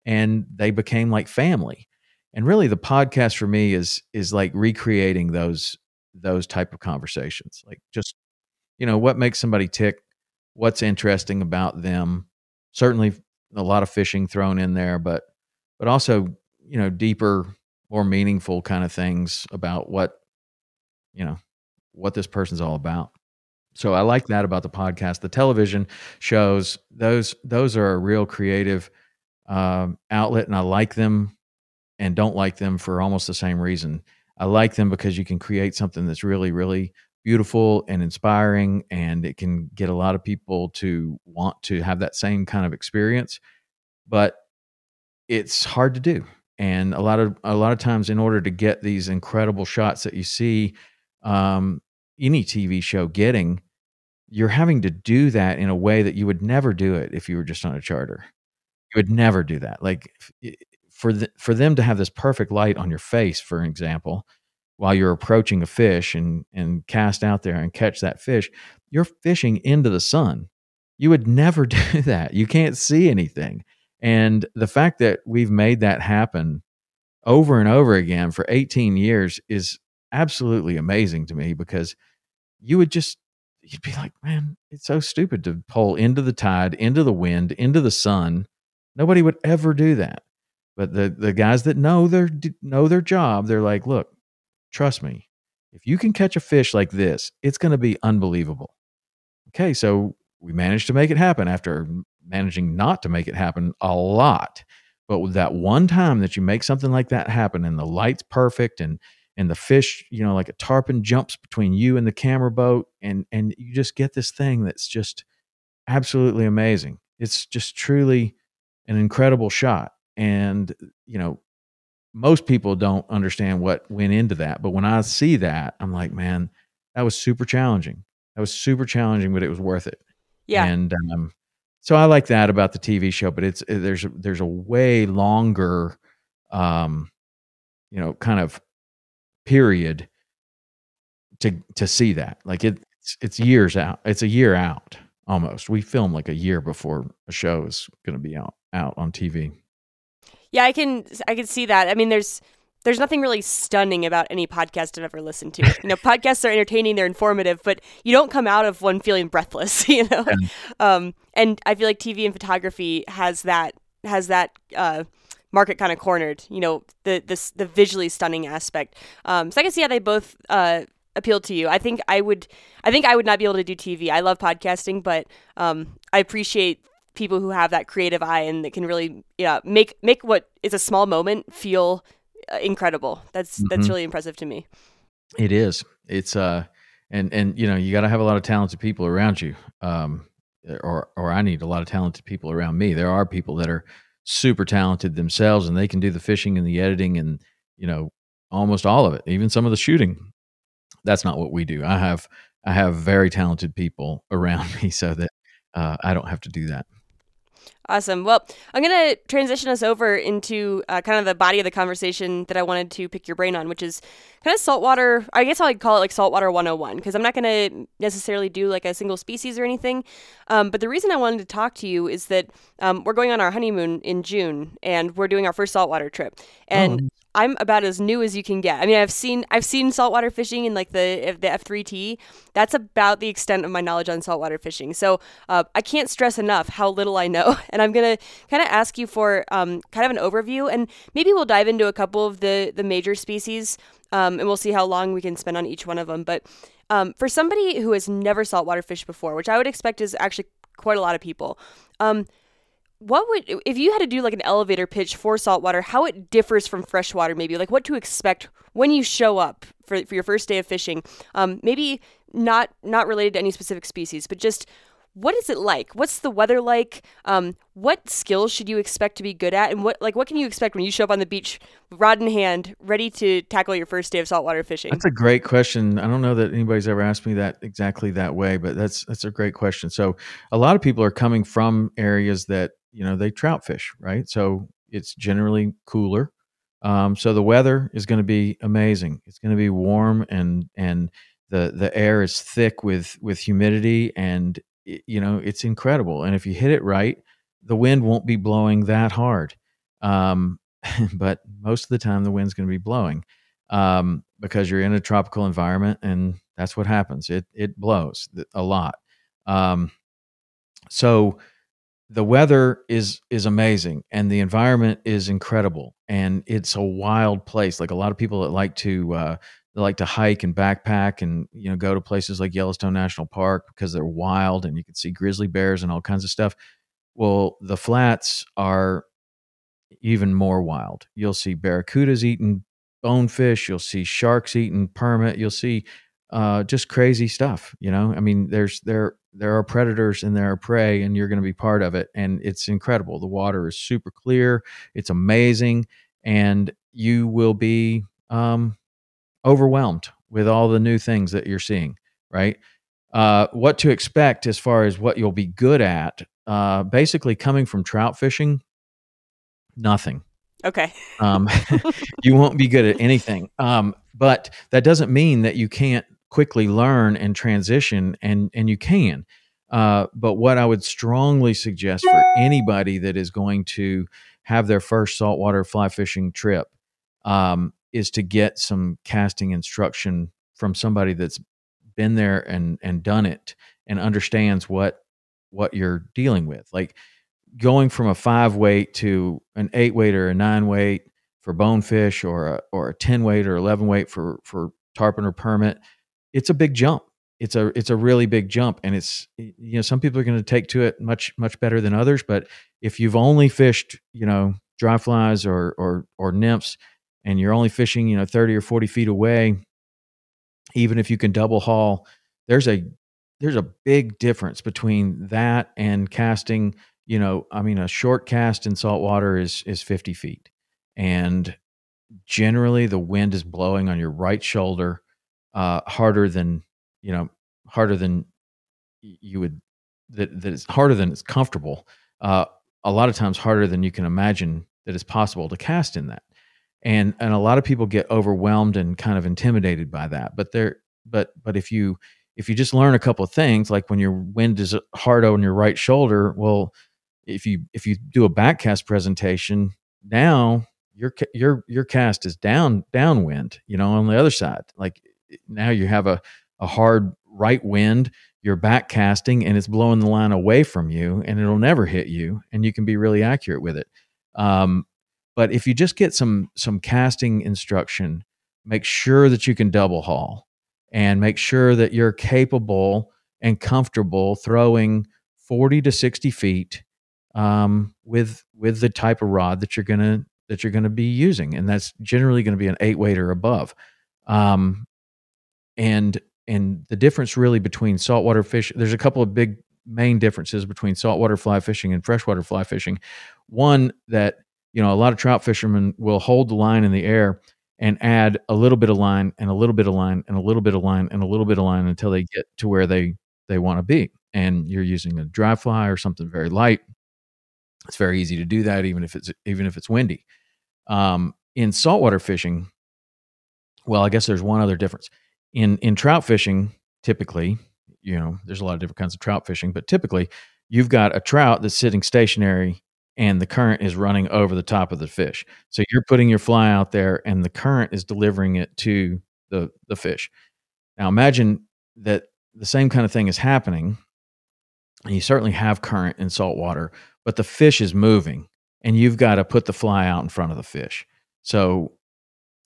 And they became like family. And really the podcast for me is is like recreating those those type of conversations. Like just you know, what makes somebody tick, what's interesting about them. Certainly a lot of fishing thrown in there, but but also, you know, deeper more meaningful kind of things about what you know what this person's all about. So i like that about the podcast. The television shows those those are a real creative um, outlet and i like them and don't like them for almost the same reason. I like them because you can create something that's really really beautiful and inspiring and it can get a lot of people to want to have that same kind of experience but it's hard to do and a lot of a lot of times in order to get these incredible shots that you see um, any tv show getting you're having to do that in a way that you would never do it if you were just on a charter. You would never do that like for the, for them to have this perfect light on your face for example while you're approaching a fish and and cast out there and catch that fish you're fishing into the sun you would never [LAUGHS] do that you can't see anything and the fact that we've made that happen over and over again for 18 years is absolutely amazing to me because you would just you'd be like, man, it's so stupid to pull into the tide, into the wind, into the sun. Nobody would ever do that. But the the guys that know their know their job, they're like, look, trust me. If you can catch a fish like this, it's going to be unbelievable. Okay, so we managed to make it happen after managing not to make it happen a lot. But with that one time that you make something like that happen and the light's perfect and and the fish, you know, like a tarpon jumps between you and the camera boat and and you just get this thing that's just absolutely amazing. It's just truly an incredible shot. And, you know, most people don't understand what went into that. But when I see that, I'm like, man, that was super challenging. That was super challenging, but it was worth it. Yeah. And um, so I like that about the TV show, but it's there's there's a way longer, um, you know, kind of period to to see that. Like it, it's, it's years out. It's a year out almost. We film like a year before a show is going to be out out on TV. Yeah, I can I can see that. I mean, there's there's nothing really stunning about any podcast I've ever listened to. You know, [LAUGHS] podcasts are entertaining, they're informative, but you don't come out of one feeling breathless, [LAUGHS] you know. Yeah. Um, and I feel like TV and photography has that has that uh, market kind of cornered. You know, the this the visually stunning aspect. Um, so I can see how they both uh, appeal to you. I think I would I think I would not be able to do TV. I love podcasting, but um, I appreciate people who have that creative eye and that can really yeah make make what is a small moment feel uh, incredible. That's mm-hmm. that's really impressive to me. It is. It's uh and and you know, you got to have a lot of talented people around you. Um or or I need a lot of talented people around me. There are people that are super talented themselves and they can do the fishing and the editing and you know almost all of it, even some of the shooting. That's not what we do. I have I have very talented people around [LAUGHS] me so that uh, I don't have to do that. Awesome. Well, I'm going to transition us over into uh, kind of the body of the conversation that I wanted to pick your brain on, which is kind of saltwater. I guess I'd call it like saltwater 101 because I'm not going to necessarily do like a single species or anything. Um, but the reason I wanted to talk to you is that um, we're going on our honeymoon in June and we're doing our first saltwater trip. And oh. I'm about as new as you can get. I mean, I've seen I've seen saltwater fishing in like the the F3T. That's about the extent of my knowledge on saltwater fishing. So uh, I can't stress enough how little I know. [LAUGHS] And I'm gonna kind of ask you for um, kind of an overview, and maybe we'll dive into a couple of the the major species, um, and we'll see how long we can spend on each one of them. But um, for somebody who has never saltwater fished before, which I would expect is actually quite a lot of people. Um, what would if you had to do like an elevator pitch for saltwater how it differs from freshwater maybe like what to expect when you show up for, for your first day of fishing um, maybe not not related to any specific species but just what is it like what's the weather like um, what skills should you expect to be good at and what like what can you expect when you show up on the beach rod in hand ready to tackle your first day of saltwater fishing that's a great question i don't know that anybody's ever asked me that exactly that way but that's that's a great question so a lot of people are coming from areas that you know they trout fish, right? So it's generally cooler. Um, so the weather is going to be amazing. It's going to be warm and and the the air is thick with with humidity and you know it's incredible. And if you hit it right, the wind won't be blowing that hard. Um, [LAUGHS] but most of the time, the wind's going to be blowing um, because you're in a tropical environment, and that's what happens. It it blows a lot. Um, so the weather is is amazing and the environment is incredible and it's a wild place like a lot of people that like to uh, like to hike and backpack and you know go to places like Yellowstone National Park because they're wild and you can see grizzly bears and all kinds of stuff well the flats are even more wild you'll see barracudas eating bonefish you'll see sharks eating permit you'll see uh, just crazy stuff. You know, I mean, there's there there are predators and there are prey, and you're going to be part of it, and it's incredible. The water is super clear. It's amazing, and you will be um, overwhelmed with all the new things that you're seeing. Right. Uh, what to expect as far as what you'll be good at? Uh, basically, coming from trout fishing, nothing. Okay. um, [LAUGHS] [LAUGHS] you won't be good at anything. Um, but that doesn't mean that you can't quickly learn and transition, and and you can. Uh, but what I would strongly suggest for anybody that is going to have their first saltwater fly fishing trip um, is to get some casting instruction from somebody that's been there and and done it and understands what what you're dealing with. Like going from a five weight to an eight weight or a nine weight for bonefish or a, or a 10 weight or 11 weight for, for tarpon or permit it's a big jump. It's a it's a really big jump, and it's you know some people are going to take to it much much better than others. But if you've only fished you know dry flies or or or nymphs, and you're only fishing you know thirty or forty feet away, even if you can double haul, there's a there's a big difference between that and casting. You know, I mean, a short cast in saltwater is is 50 feet, and generally the wind is blowing on your right shoulder uh, harder than you know harder than you would that that is harder than it's comfortable. Uh, a lot of times harder than you can imagine that it's possible to cast in that. And and a lot of people get overwhelmed and kind of intimidated by that. But there but but if you if you just learn a couple of things like when your wind is hard on your right shoulder, well if you if you do a backcast presentation, now your your your cast is down downwind, you know, on the other side. Like now you have a, a hard right wind, you're back casting and it's blowing the line away from you and it'll never hit you and you can be really accurate with it. Um, but if you just get some some casting instruction, make sure that you can double haul and make sure that you're capable and comfortable throwing 40 to 60 feet um, with with the type of rod that you're gonna that you're gonna be using, and that's generally going to be an eight weight or above. Um, and and the difference really between saltwater fish there's a couple of big main differences between saltwater fly fishing and freshwater fly fishing one that you know a lot of trout fishermen will hold the line in the air and add a little bit of line and a little bit of line and a little bit of line and a little bit of line until they get to where they they want to be. And you're using a dry fly or something very light. It's very easy to do that even if it's even if it's windy. Um, in saltwater fishing Well, I guess there's one other difference. In in trout fishing, typically, you know, there's a lot of different kinds of trout fishing, but typically you've got a trout that's sitting stationary and the current is running over the top of the fish. So you're putting your fly out there and the current is delivering it to the the fish. Now imagine that the same kind of thing is happening. And you certainly have current in salt water, but the fish is moving and you've got to put the fly out in front of the fish. So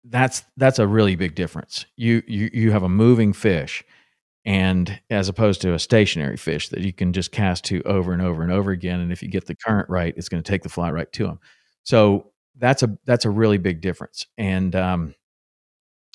that's that's a really big difference. You you you have a moving fish and as opposed to a stationary fish that you can just cast to over and over and over again and if you get the current right it's going to take the fly right to them so that's a that's a really big difference and um,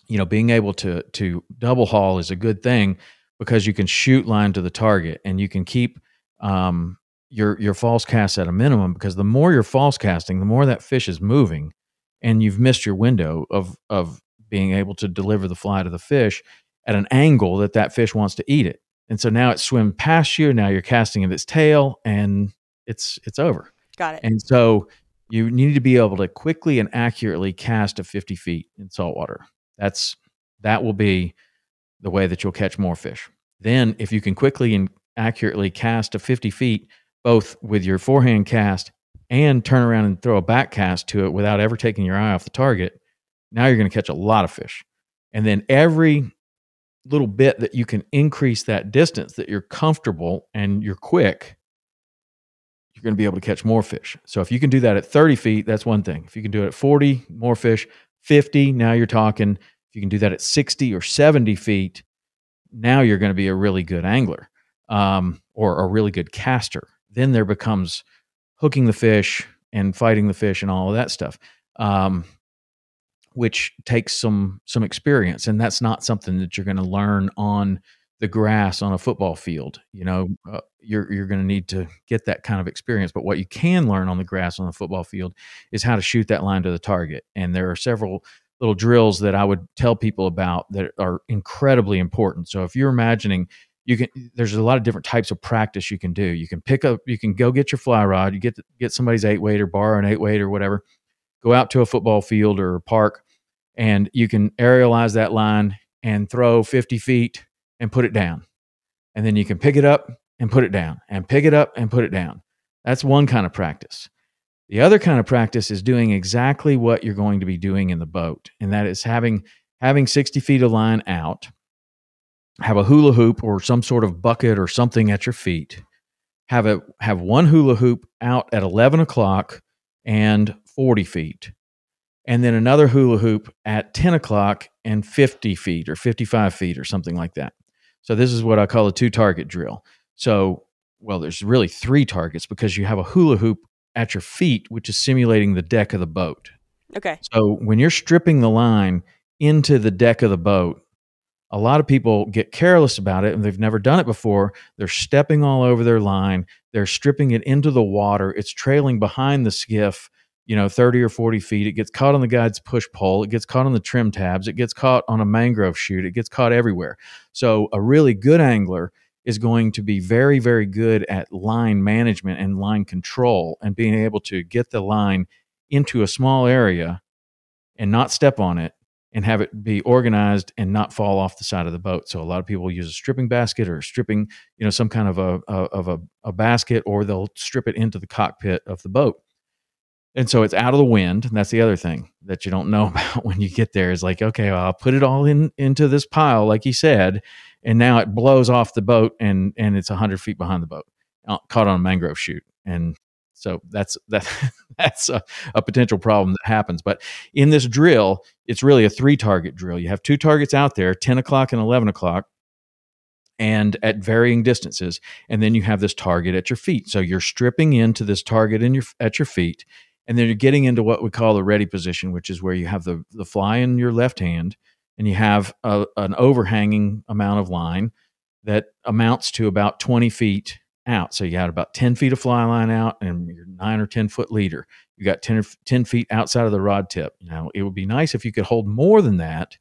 you know being able to to double haul is a good thing because you can shoot line to the target and you can keep um, your your false cast at a minimum because the more you're false casting the more that fish is moving and you've missed your window of of being able to deliver the fly to the fish at an angle that that fish wants to eat it. And so now it swim past you. Now you're casting at its tail, and it's it's over. Got it. And so you need to be able to quickly and accurately cast to 50 feet in salt water. That's that will be the way that you'll catch more fish. Then, if you can quickly and accurately cast to 50 feet, both with your forehand cast and turn around and throw a back cast to it without ever taking your eye off the target, now you're going to catch a lot of fish. And then every little bit that you can increase that distance that you're comfortable and you're quick, you're going to be able to catch more fish. So if you can do that at 30 feet, that's one thing. If you can do it at 40, more fish. 50, now you're talking. If you can do that at 60 or 70 feet, now you're going to be a really good angler um, or a really good caster. Then there becomes hooking the fish and fighting the fish and all of that stuff. Um, which takes some some experience and that's not something that you're going to learn on the grass on a football field you know? Uh, you're you're going to need to get that kind of experience but what you can learn on the grass on the football field is how to shoot that line to the target and there are several little drills that I would tell people about that are incredibly important so if you're imagining you can there's a lot of different types of practice you can do you can pick up you can go get your fly rod you get get somebody's eight weight or borrow an eight weight or whatever go out to a football field or a park and you can aerialize that line and throw 50 feet and put it down. And then you can pick it up and put it down and pick it up and put it down. That's one kind of practice. The other kind of practice is doing exactly what you're going to be doing in the boat, and that is having having 60 feet of line out, have a hula hoop or some sort of bucket or something at your feet, have a have one hula hoop out at 11 o'clock and 40 feet, and then another hula hoop at 10 o'clock and 50 feet or 55 feet or something like that. So this is what I call a two target drill. So, well, there's really three targets because you have a hula hoop at your feet, which is simulating the deck of the boat. Okay. So when you're stripping the line into the deck of the boat, a lot of people get careless about it and they've never done it before. They're stepping all over their line. They're stripping it into the water. It's trailing behind the skiff you know 30 or 40 feet it gets caught on the guide's push pole it gets caught on the trim tabs it gets caught on a mangrove shoot. it gets caught everywhere so a really good angler is going to be very very good at line management and line control and being able to get the line into a small area and not step on it and have it be organized and not fall off the side of the boat. So a lot of people use a stripping basket or stripping, you know, some kind of a, a of a, a basket, or they'll strip it into the cockpit of the boat and so it's out of the wind and that's the other thing that you don't know [LAUGHS] about when you get there is like okay well, i'll put it all in into this pile like he said and now it blows off the boat and and it's 100 feet behind the boat uh, caught on a mangrove shoot. And so that's [LAUGHS] that that's a, a potential problem that happens. But in this drill it's really a three target drill. You have two targets out there 10 o'clock and 11 o'clock and at varying distances and then you have this target at your feet. So you're stripping into this target in your at your feet and then you're getting into what we call the ready position, which is where you have the the fly in your left hand, and you have a, an overhanging amount of line that amounts to about 20 feet out. So you had about 10 feet of fly line out, and your nine or 10 foot leader. You got 10, or 10 feet outside of the rod tip. Now it would be nice if you could hold more than that,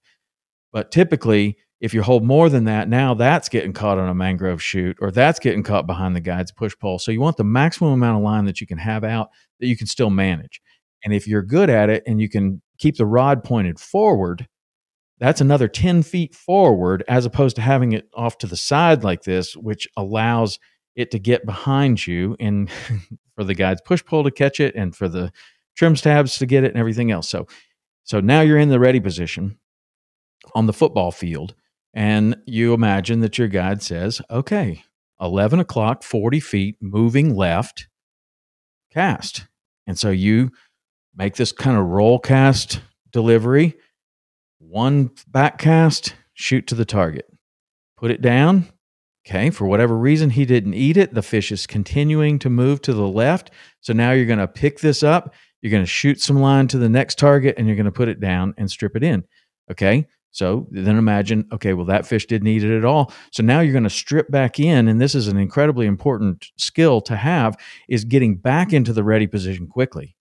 but typically if you hold more than that, now that's getting caught on a mangrove shoot or that's getting caught behind the guide's push pole. So you want the maximum amount of line that you can have out that you can still manage. And if you're good at it and you can keep the rod pointed forward, that's another 10 feet forward as opposed to having it off to the side like this, which allows it to get behind you and [LAUGHS] for the guide's push pull to catch it and for the trim tabs to get it and everything else. So, so now you're in the ready position on the football field and you imagine that your guide says, okay, 11 o'clock, 40 feet, moving left, cast. And so you make this kind of roll cast delivery, one back cast, shoot to the target, put it down. Okay, for whatever reason, he didn't eat it. The fish is continuing to move to the left. So now you're going to pick this up, you're going to shoot some line to the next target, and you're going to put it down and strip it in. Okay, so then imagine, okay, well, that fish didn't eat it at all. So now you're going to strip back in, and this is an incredibly important skill to have, is getting back into the ready position quickly.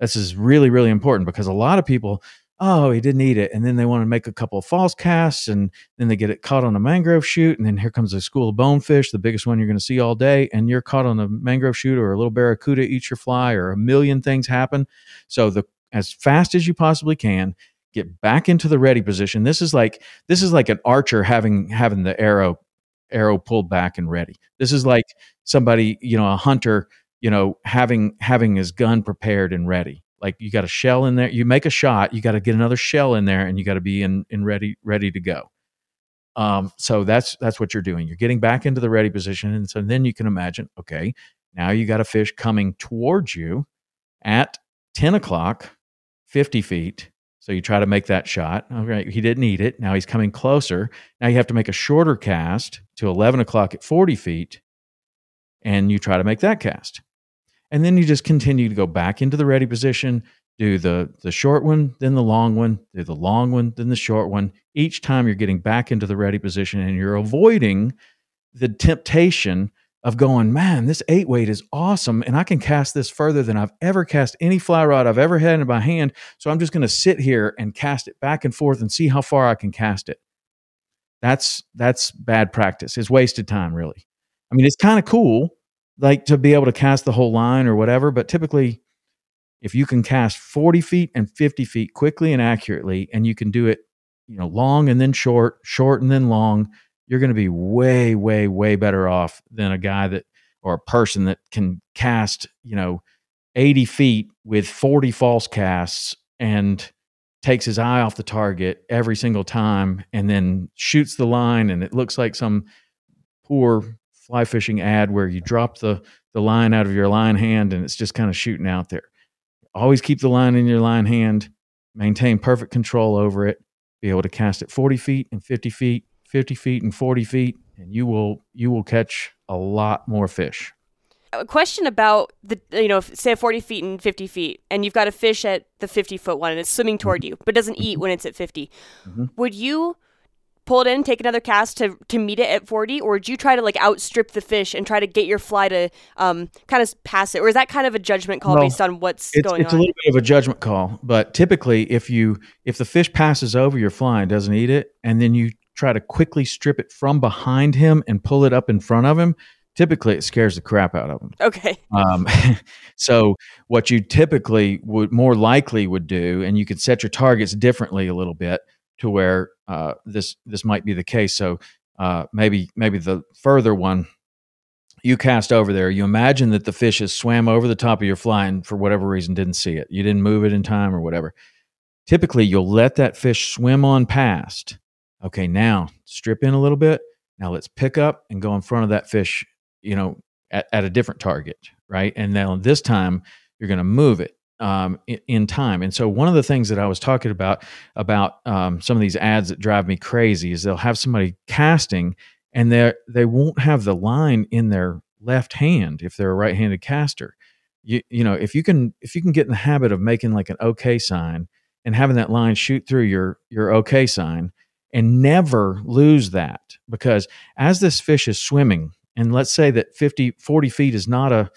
This is really, really important because a lot of people, oh, he didn't eat it. And then they want to make a couple of false casts and then they get it caught on a mangrove shoot. And then here comes a school of bonefish, the biggest one you're going to see all day. And you're caught on a mangrove shoot or a little barracuda eats your fly or a million things happen. So the as fast as you possibly can, get back into the ready position. This is like this is like an archer having having the arrow arrow pulled back and ready. This is like somebody, you know, a hunter, you know, having having his gun prepared and ready. Like you got a shell in there, you make a shot, you got to get another shell in there and you got to be in in ready ready to go. Um, so that's that's what you're doing. You're getting back into the ready position, and so then you can imagine, okay, now you got a fish coming towards you at 10 o'clock, 50 feet, so you try to make that shot. He didn't eat it. Now he's coming closer. Now you have to make a shorter cast to 11 o'clock at 40 feet, and you try to make that cast. And then you just continue to go back into the ready position, do the, the short one, then the long one, do the long one, then the short one. Each time you're getting back into the ready position and you're avoiding the temptation of going, man, this eight weight is awesome. And I can cast this further than I've ever cast any fly rod I've ever had in my hand. So I'm just going to sit here and cast it back and forth and see how far I can cast it. That's that's bad practice. It's wasted time, really. I mean, it's kind of cool, like to be able to cast the whole line or whatever, but typically if you can cast 40 feet and 50 feet quickly and accurately, and you can do it, you know, long and then short, short and then long, you're going to be way, way, way better off than a guy that or a person that can cast, you know, 80 feet with 40 false casts and takes his eye off the target every single time and then shoots the line and it looks like some poor fly fishing ad where you drop the the line out of your line hand and it's just kind of shooting out there. Always keep the line in your line hand, maintain perfect control over it, be able to cast it 40 feet and 50 feet 50 feet and 40 feet and you will you will catch a lot more fish. A question about the you know say 40 feet and 50 feet and you've got a fish at the 50 foot one and it's swimming toward mm-hmm. you but doesn't eat when it's at 50 mm-hmm. would you pull it in take another cast to to meet it at 40 or would you try to like outstrip the fish and try to get your fly to um kind of pass it? Or is that kind of a judgment call well, based on what's it's, going it's on? it's a little bit of a judgment call but typically if you if the fish passes over your fly and doesn't eat it and then you try to quickly strip it from behind him and pull it up in front of him, typically it scares the crap out of him. Okay. [LAUGHS] Um, [LAUGHS] so what you typically would more likely would do, and you could set your targets differently a little bit to where uh, this this might be the case. So uh, maybe maybe the further one you cast over there, you imagine that the fish has swam over the top of your fly and for whatever reason didn't see it. You didn't move it in time or whatever. Typically, you'll let that fish swim on past okay, now strip in a little bit. Now let's pick up and go in front of that fish, you know, at, at a different target, right? And then this time you're going to move it um, in, in, time. And so one of the things that I was talking about about um, some of these ads that drive me crazy is they'll have somebody casting and they they won't have the line in their left hand if they're a right-handed caster. You you know if you can if you can get in the habit of making like an OK sign and having that line shoot through your your OK sign, and never lose that because as this fish is swimming, and let's say that 50, 40 feet is not a,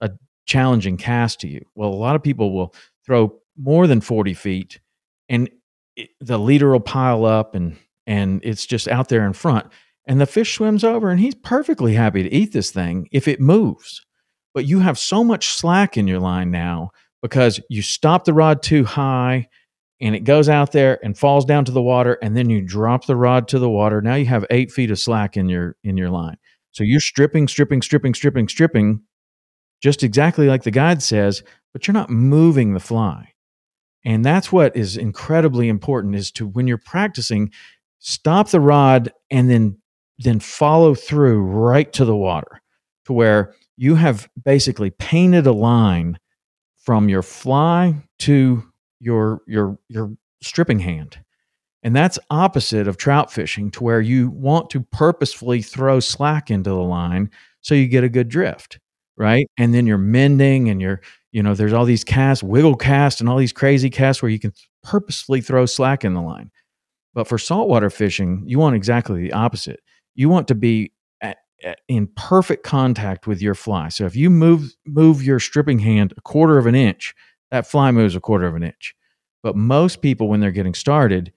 a challenging cast to you. Well, a lot of people will throw more than 40 feet and it, the leader will pile up and, and it's just out there in front. And the fish swims over and he's perfectly happy to eat this thing if it moves. But you have so much slack in your line now because you stop the rod too high and it goes out there and falls down to the water and then you drop the rod to the water. Now you have eight feet of slack in your in your line. So you're stripping stripping stripping stripping stripping just exactly like the guide says but you're not moving the fly. And that's what is incredibly important is to when you're practicing stop the rod and then then follow through right to the water to where you have basically painted a line from your fly to your your your stripping hand. And that's opposite of trout fishing to where you want to purposefully throw slack into the line so you get a good drift, right? And then you're mending and you're, you know, there's all these casts, wiggle cast and all these crazy casts where you can purposefully throw slack in the line. But for saltwater fishing, you want exactly the opposite. You want to be at, at, in perfect contact with your fly. So if you move move your stripping hand a quarter of an inch, that fly moves a quarter of an inch. But most people, when they're getting started,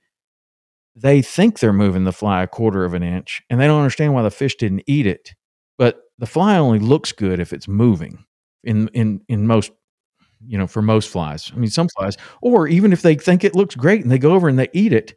they think they're moving the fly a quarter of an inch and they don't understand why the fish didn't eat it. But the fly only looks good if it's moving in, in, in most, you know, for most flies. I mean, some flies, or even if they think it looks great and they go over and they eat it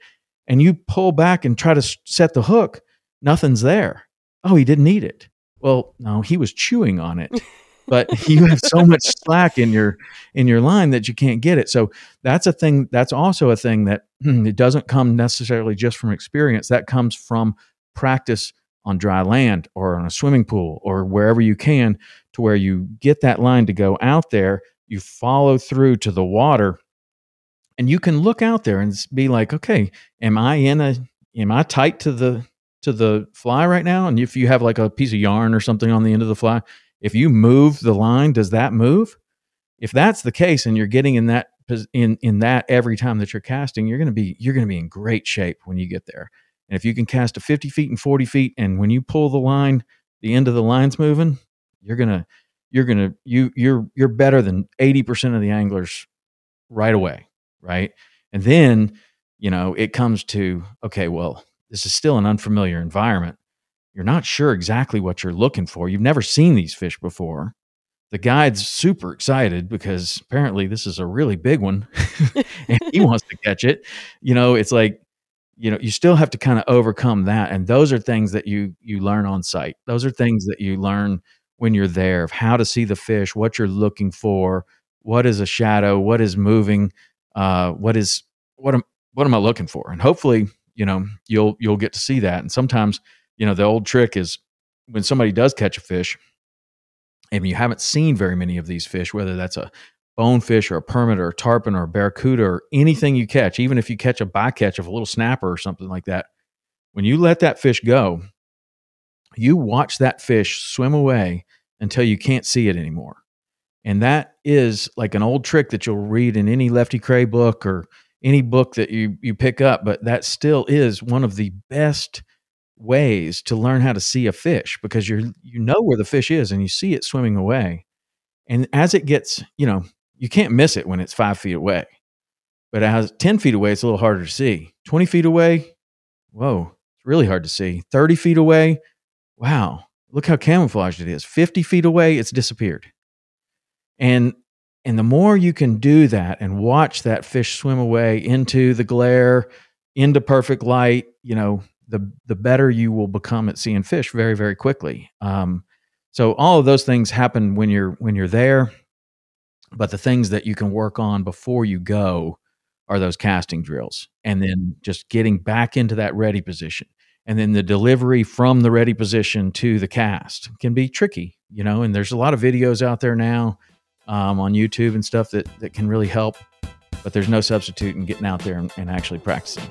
and you pull back and try to set the hook, nothing's there. Oh, he didn't eat it. Well, no, he was chewing on it. [LAUGHS] but [LAUGHS] you have so much slack in your in your line that you can't get it. So that's a thing. That's also a thing that [CLEARS THROAT] it doesn't come necessarily just from experience. That comes from practice on dry land or on a swimming pool or wherever you can, to where you get that line to go out there. You follow through to the water, and you can look out there and be like, okay, am I in a am I tight to the to the fly right now? And if you have like a piece of yarn or something on the end of the fly, if you move the line, does that move? If that's the case and you're getting in that in in that every time that you're casting, you're going to be you're going to be in great shape when you get there. And if you can cast to 50 feet and 40 feet, and when you pull the line, the end of the line's moving, you're gonna you're gonna you you're you're better than 80% of the anglers right away, right? And then you know it comes to okay, well, this is still an unfamiliar environment you're not sure exactly what you're looking for. You've never seen these fish before. The guide's super excited because apparently this is a really big one [LAUGHS] and he [LAUGHS] wants to catch it. You know, it's like, you know, you still have to kind of overcome that. And those are things that you you learn on site. Those are things that you learn when you're there of how to see the fish, what you're looking for, what is a shadow, what is moving, uh, what is what am what am I looking for? And hopefully, you know, you'll you'll get to see that. And sometimes you know, the old trick is when somebody does catch a fish, and you haven't seen very many of these fish, whether that's a bonefish or a permit or a tarpon or a barracuda or anything you catch, even if you catch a bycatch of a little snapper or something like that, when you let that fish go, you watch that fish swim away until you can't see it anymore. And that is like an old trick that you'll read in any Lefty Kreh book or any book that you you pick up, but that still is one of the best ways to learn how to see a fish because you're you know where the fish is and you see it swimming away. And as it gets, you know, you can't miss it when it's five feet away. But as 10 feet away, it's a little harder to see. 20 feet away, whoa, it's really hard to see. 30 feet away, wow, look how camouflaged it is. 50 feet away, it's disappeared. And and the more you can do that and watch that fish swim away into the glare, into perfect light, you know, the the better you will become at seeing fish very very quickly. Um, so all of those things happen when you're when you're there, but the things that you can work on before you go are those casting drills, and then just getting back into that ready position, and then the delivery from the ready position to the cast can be tricky, you know. And there's a lot of videos out there now um, on YouTube and stuff that that can really help, but there's no substitute in getting out there and, and actually practicing.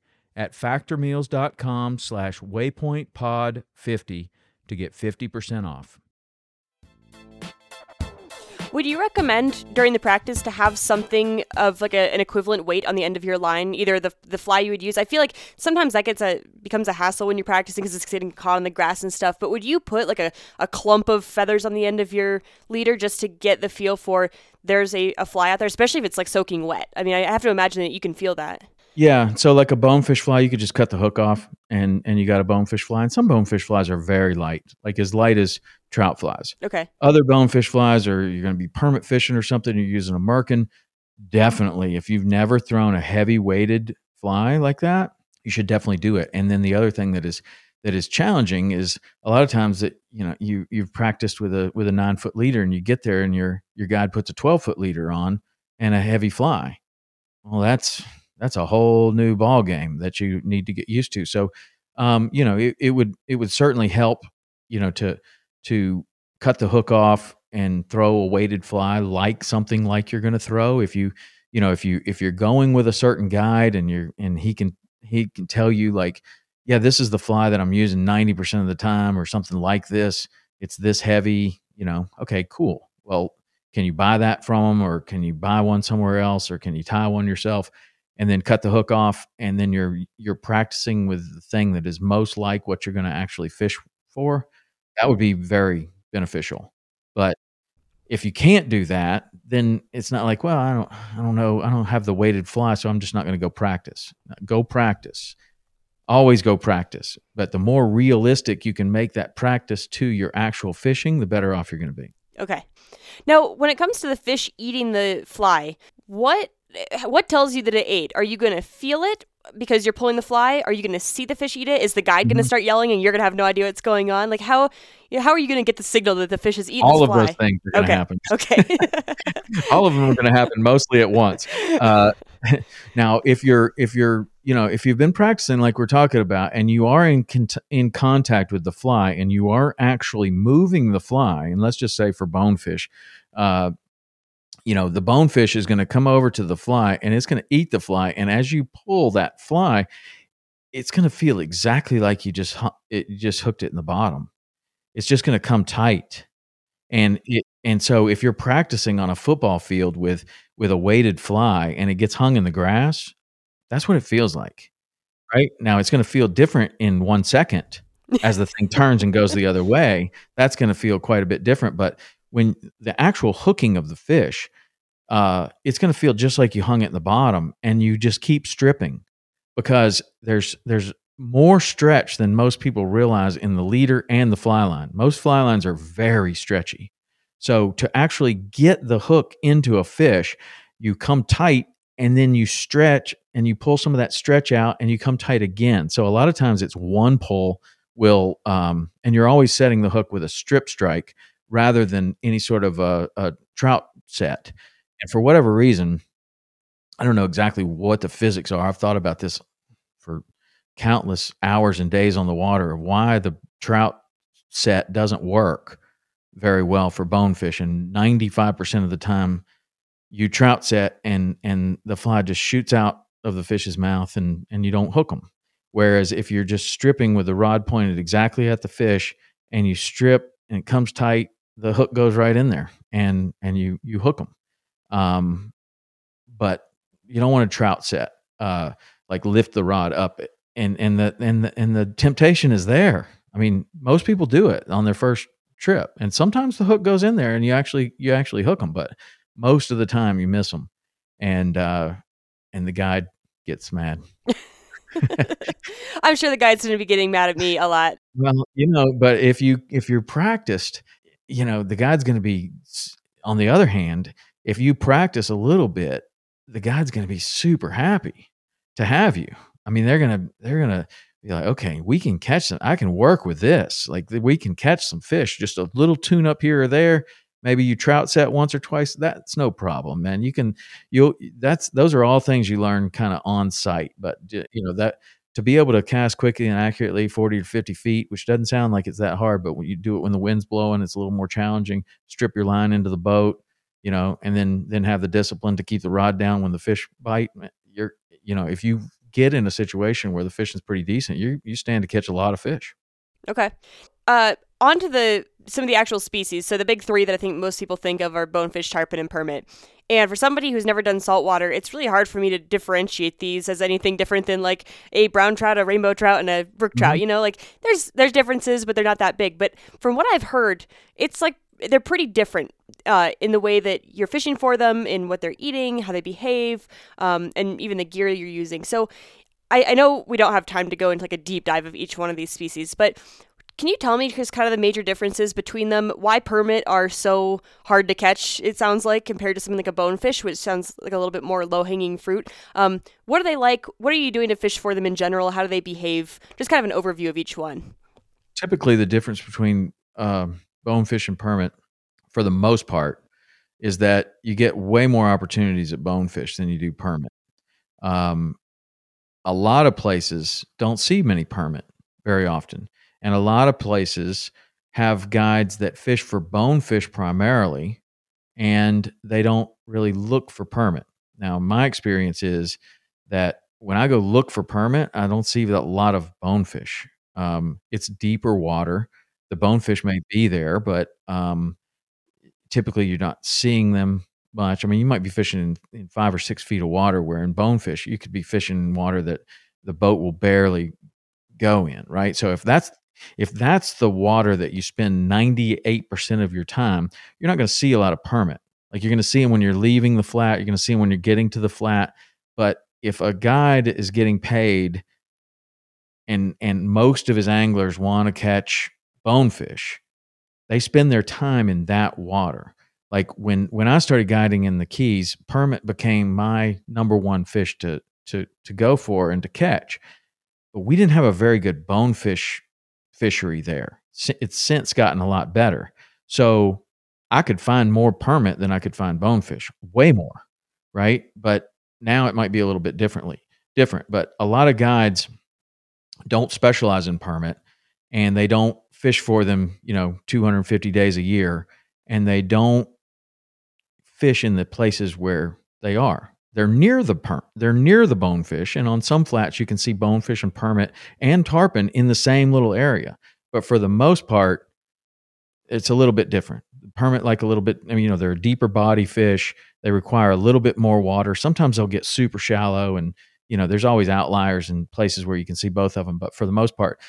at factormeals.com slash waypointpod50 to get 50% off. Would you recommend during the practice to have something of like a, an equivalent weight on the end of your line, either the the fly you would use? I feel like sometimes that gets a becomes a hassle when you're practicing because it's getting caught in the grass and stuff. But would you put like a, a clump of feathers on the end of your leader just to get the feel for there's a, a fly out there, especially if it's like soaking wet? I mean, I have to imagine that you can feel that. Yeah, so like a bonefish fly, you could just cut the hook off, and and you got a bonefish fly. And some bonefish flies are very light, like as light as trout flies. Okay. Other bonefish flies, or you're going to be permit fishing or something. You're using a merkin. Definitely, if you've never thrown a heavy weighted fly like that, you should definitely do it. And then the other thing that is that is challenging is a lot of times that you know you you've practiced with a with a nine foot leader, and you get there, and your your guide puts a twelve foot leader on and a heavy fly. Well, that's that's a whole new ball game that you need to get used to. So, um, you know, it, it would it would certainly help, you know, to to cut the hook off and throw a weighted fly like something like you're going to throw. If you you know if you if you're going with a certain guide and you're and he can he can tell you like, yeah, this is the fly that I'm using ninety percent of the time or something like this. It's this heavy. You know, okay, cool. Well, can you buy that from him or can you buy one somewhere else or can you tie one yourself? And then cut the hook off and then you're you're practicing with the thing that is most like what you're going to actually fish for that would be very beneficial. But if you can't do that then it's not like well i don't i don't know i don't have the weighted fly so i'm just not going to go practice. Go practice. Always go practice. But the more realistic you can make that practice to your actual fishing the better off you're going to be. Okay. Now, when it comes to the fish eating the fly, what what tells you that it ate? Are you going to feel it because you're pulling the fly? Are you going to see the fish eat it? Is the guide going to start yelling and you're going to have no idea what's going on? Like how you know, how are you going to get the signal that the fish is eating all of fly? those things are going to Okay. happen Okay. [LAUGHS] all of them are going to happen mostly at once. Uh, [LAUGHS] now, if you're if you're you know if you've been practicing like we're talking about, and you are in cont- in contact with the fly, and you are actually moving the fly, and let's just say for bonefish, uh, you know the bonefish is going to come over to the fly, and it's going to eat the fly, and as you pull that fly, it's going to feel exactly like you just it just hooked it in the bottom. It's just going to come tight. And it and so if you're practicing on a football field with with a weighted fly and it gets hung in the grass that's what it feels like right? Now it's going to feel different in one second as the thing turns and goes the other way. That's going to feel quite a bit different but when the actual hooking of the fish uh, it's going to feel just like you hung it in the bottom and you just keep stripping because there's there's more stretch than most people realize in the leader and the fly line. Most fly lines are very stretchy. So to actually get the hook into a fish, you come tight and then you stretch and you pull some of that stretch out and you come tight again. So a lot of times it's one pull will um, and you're always setting the hook with a strip strike rather than any sort of a, a trout set. And for whatever reason, I don't know exactly what the physics are. I've thought about this for countless hours and days on the water of why the trout set doesn't work very well for bonefish and 95% of the time you trout set and and the fly just shoots out of the fish's mouth and and you don't hook them whereas if you're just stripping with the rod pointed exactly at the fish and you strip and it comes tight the hook goes right in there and and you you hook them um but you don't want to trout set, uh, like lift the rod up, and and the and the, and the temptation is there. I mean, most people do it on their first trip, and sometimes the hook goes in there, and you actually you actually hook them, but most of the time you miss them, and uh, and the guide gets mad. I'm sure the guide's [LAUGHS] going to be getting mad at me a lot. Well, you know, but if you if you're practiced, you know, the guide's going to be. On the other hand, if you practice a little bit, the guide's going to be super happy to have you. I mean, they're gonna they're gonna be like, okay, we can catch them. I can work with this. Like we can catch some fish. Just a little tune up here or there. Maybe you trout set once or twice. That's no problem, man. You can you'll that's those are all things you learn kind of on site. But you know that to be able to cast quickly and accurately 40 to 50 feet, which doesn't sound like it's that hard, but when you do it when the wind's blowing, it's a little more challenging. Strip your line into the boat, you know, and then then have the discipline to keep the rod down when the fish bite. You're you know, if you get in a situation where the fishing's pretty decent, you you stand to catch a lot of fish. Okay. Uh, on to the some of the actual species. So the big three that I think most people think of are bonefish, tarpon, and permit. And for somebody who's never done saltwater, it's really hard for me to differentiate these as anything different than like a brown trout, a rainbow trout, and a brook trout. Mm-hmm. You know, like there's there's differences, but they're not that big. But from what I've heard, it's like they're pretty different uh, in the way that you're fishing for them, in what they're eating, how they behave, um, and even the gear you're using. So I, I know we don't have time to go into like a deep dive of each one of these species, but can you tell me just kind of the major differences between them? Why permit are so hard to catch? It sounds like compared to something like a bonefish, which sounds like a little bit more low hanging fruit. Um, what are they like? What are you doing to fish for them in general? How do they behave? Just kind of an overview of each one. Typically, the difference between um, bonefish and permit, for the most part, is that you get way more opportunities at bonefish than you do permit. Um, a lot of places don't see many permit very often. And a lot of places have guides that fish for bonefish primarily, and they don't really look for permit. Now, my experience is that when I go look for permit, I don't see a lot of bonefish. Um, it's deeper water. The bonefish may be there, but um, typically you're not seeing them much. I mean, you might be fishing in, in, five or six feet of water, where in bonefish you could be fishing in water that the boat will barely go in, right? So if that's if that's the water that you spend 98% of your time, you're not going to see a lot of permit. Like you're going to see them when you're leaving the flat, you're going to see them when you're getting to the flat. But if a guide is getting paid and and most of his anglers want to catch bonefish, they spend their time in that water. Like when when I started guiding in the Keys, permit became my number one fish to to to go for and to catch. But we didn't have a very good bonefish fishery there. It's since gotten a lot better. So I could find more permit than I could find bonefish, way more, right? But now it might be a little bit differently, different. But a lot of guides don't specialize in permit and they don't fish for them, you know, 250 days a year and they don't fish in the places where they are. They're near the per- they're near the bonefish, and on some flats you can see bonefish and permit and tarpon in the same little area. But for the most part, it's a little bit different. Permit like a little bit. I mean, you know, they're a deeper body fish. They require a little bit more water. Sometimes they'll get super shallow, and you know, there's always outliers and places where you can see both of them. But for the most part,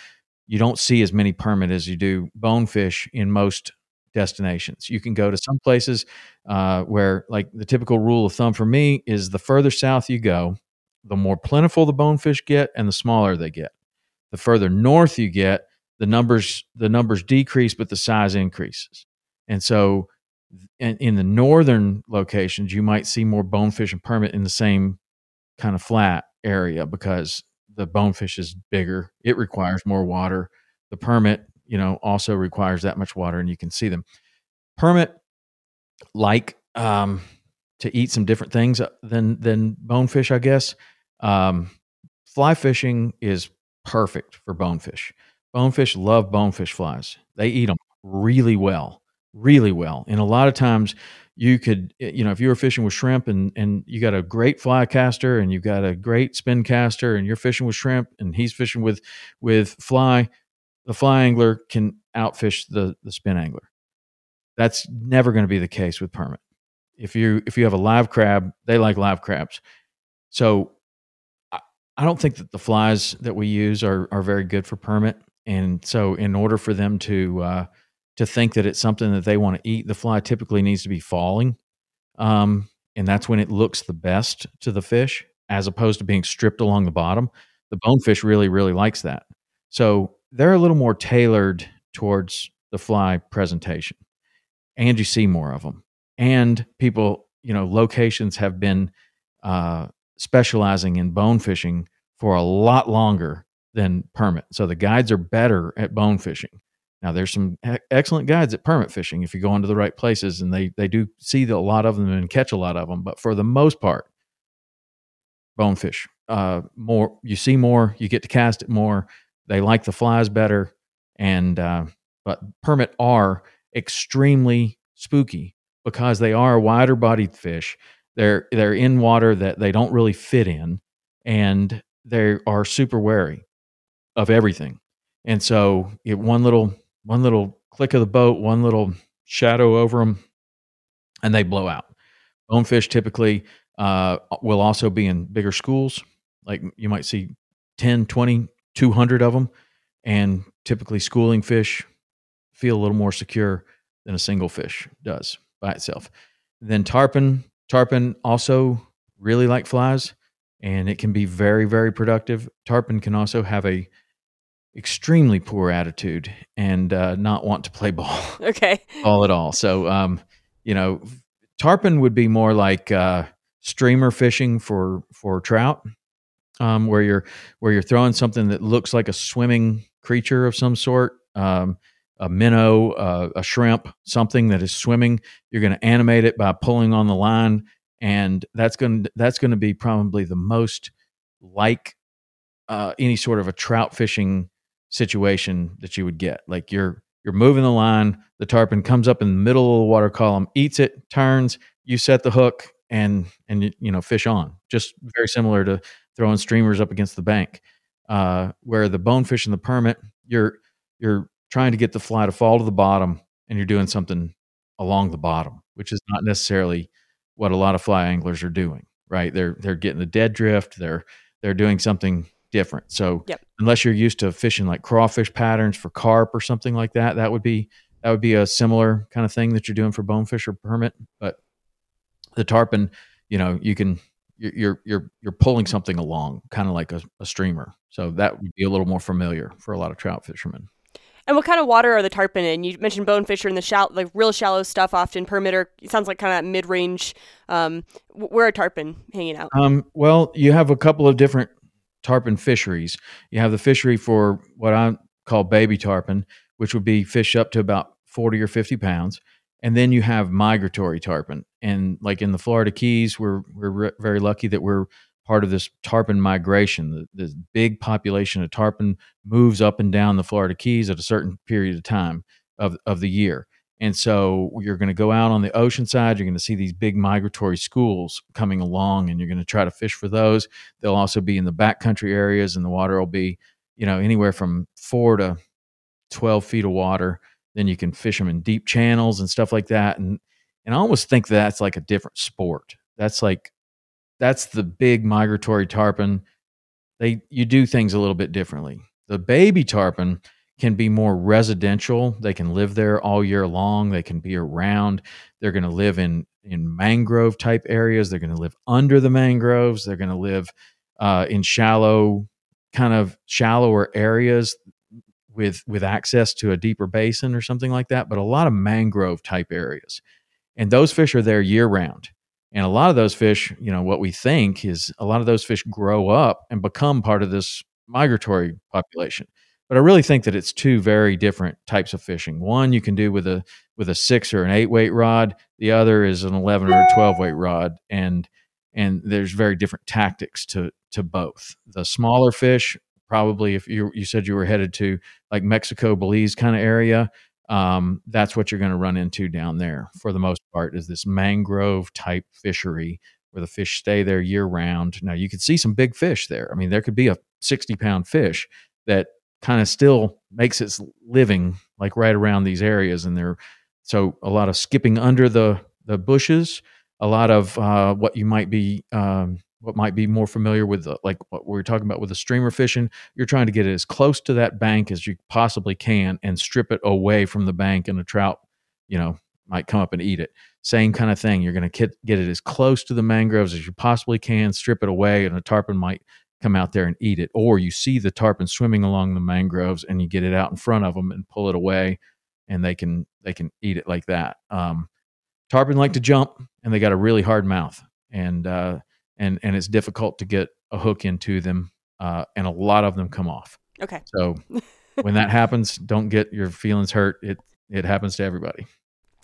you don't see as many permit as you do bonefish in most destinations. You can go to some places uh, where, like, the typical rule of thumb for me is the further south you go, the more plentiful the bonefish get and the smaller they get. The further north you get, the numbers the numbers decrease, but the size increases. And so, in, in the northern locations, you might see more bonefish and permit in the same kind of flat area because the bonefish is bigger. It requires more water. The permit you know, also requires that much water and you can see them. Permit like um, to eat some different things uh, than than bonefish, I guess. Um, fly fishing is perfect for bonefish. Bonefish love bonefish flies. They eat them really well, really well. And a lot of times you could, you know, if you were fishing with shrimp and, and you got a great fly caster and you've got a great spin caster and you're fishing with shrimp and he's fishing with, with fly, the fly angler can outfish the, the spin angler. That's never going to be the case with permit. if you if you have a live crab, they like live crabs. So I, I don't think that the flies that we use are are very good for permit. And so in order for them to uh, to think that it's something that they want to eat, the fly typically needs to be falling. Um, and that's when it looks the best to the fish as opposed to being stripped along the bottom. The bonefish really, really likes that. So they're a little more tailored towards the fly presentation. And you see more of them. And people, you know, locations have been uh, specializing in bone fishing for a lot longer than permit. So the guides are better at bone fishing. Now, there's some excellent guides at permit fishing if you go into the right places, and they they do see a lot of them and catch a lot of them. But for the most part, bonefish uh, more you see more, you get to cast it more. They like the flies better, and uh, but permit are extremely spooky because they are wider bodied fish. They're they're in water that they don't really fit in, and they are super wary of everything. And so, it, one little one little click of the boat, one little shadow over them, and they blow out. Bonefish typically uh, will also be in bigger schools. Like you might see 10, 20, 200 of them. And typically, schooling fish feel a little more secure than a single fish does by itself. Then tarpon, tarpon also really like flies and it can be very, very productive. Tarpon can also have a extremely poor attitude and uh, not want to play [LAUGHS] ball. Okay. all at all. So, um, you know, tarpon would be more like uh, streamer fishing for for trout, um, where you're where you're throwing something that looks like a swimming creature of some sort. Um, a minnow, uh, a shrimp, something that is swimming. You're going to animate it by pulling on the line, and that's going that's going to be probably the most like uh, any sort of a trout fishing situation that you would get. Like you're you're moving the line, the tarpon comes up in the middle of the water column, eats it, turns, you set the hook, and and you know fish on. Just very similar to throwing streamers up against the bank. Uh, where the bonefish and the permit, you're you're trying to get the fly to fall to the bottom, and you're doing something along the bottom, which is not necessarily what a lot of fly anglers are doing. Right? They're they're getting the dead drift. They're they're doing something different. So yep. unless you're used to fishing like crawfish patterns for carp or something like that, that would be that would be a similar kind of thing that you're doing for bonefish or permit. But the tarpon, you know, you can you're you're you're pulling something along, kind of like a, a streamer. So that would be a little more familiar for a lot of trout fishermen. And what kind of water are the tarpon in? You mentioned bonefish are in the shallow, like real shallow stuff, often permitter. It sounds like kind of mid range. Um, where are tarpon hanging out? Um, well, you have a couple of different tarpon fisheries. You have the fishery for what I call baby tarpon, which would be fish up to about 40 or 50 pounds. And then you have migratory tarpon. And like in the Florida Keys, we're, we're re- very lucky that we're part of this tarpon migration. The, the big population of tarpon moves up and down the Florida Keys at a certain period of time of, of the year. And so you're going to go out on the ocean side. You're going to see these big migratory schools coming along, and you're going to try to fish for those. They'll also be in the backcountry areas, and the water will be, you know, anywhere from four to 12 feet of water. Then you can fish them in deep channels and stuff like that. And, and I almost think that's like a different sport. That's like, that's the big migratory tarpon. They, you do things a little bit differently. The baby tarpon, can be more residential. They can live there all year long. They can be around. They're going to live in in mangrove type areas. They're going to live under the mangroves. They're going to live uh, in shallow, kind of shallower areas with with access to a deeper basin or something like that. But a lot of mangrove type areas, and those fish are there year round. And a lot of those fish, you know, what we think is a lot of those fish grow up and become part of this migratory population. But I really think that it's two very different types of fishing. One you can do with a with a six or an eight weight rod. The other is an eleven or a twelve weight rod, and and there's very different tactics to to both. The smaller fish, probably if you you said you were headed to like Mexico, Belize kind of area, um, that's what you're going to run into down there for the most part. Is this mangrove type fishery where the fish stay there year round? Now you could see some big fish there. I mean, there could be a sixty pound fish that kind of still makes its living like right around these areas and they're so a lot of skipping under the the bushes a lot of uh, what you might be um, what might be more familiar with, the, like what we are talking about with the streamer fishing. You're trying to get it as close to that bank as you possibly can and strip it away from the bank, and a trout, you know, might come up and eat it. Same kind of thing. You're going to get, get it as close to the mangroves as you possibly can, strip it away, and a tarpon might come out there and eat it. Or you see the tarpon swimming along the mangroves, and you get it out in front of them and pull it away, and they can they can eat it like that. Um, tarpon like to jump, and they got a really hard mouth, and uh, and and it's difficult to get a hook into them, uh, and a lot of them come off. Okay. So when that happens, don't get your feelings hurt. It it happens to everybody.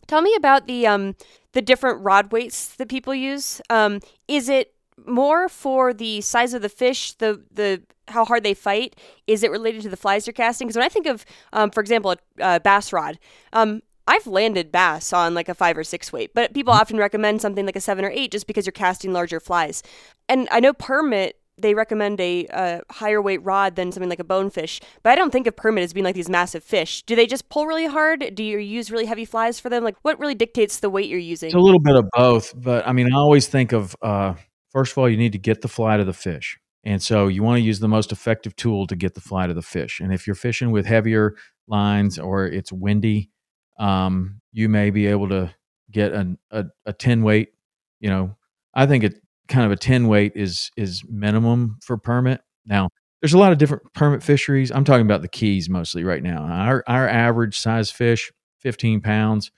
Tell me about the um the different rod weights that people use. Um, is it more for the size of the fish, the the how hard they fight? Is it related to the flies you're casting? Because when I think of, um, for example, a uh, bass rod, um, I've landed bass on like a five or six weight, but people mm-hmm. often recommend something like a seven or eight just because you're casting larger flies. And I know permit they recommend a, a, higher weight rod than something like a bonefish. But I don't think of permit as being like these massive fish. Do they just pull really hard? Do you use really heavy flies for them? Like, what really dictates the weight you're using? It's a little bit of both. But I mean, I always think of uh, first of all, you need to get the fly to the fish. And so you want to use the most effective tool to get the fly to the fish. And if you're fishing with heavier lines or it's windy, um, you may be able to get an, a, a 10 weight. You know, I think it kind of a 10 weight is is minimum for permit. Now, there's a lot of different permit fisheries. I'm talking about the keys mostly right now. Our our average size fish, 15 pounds.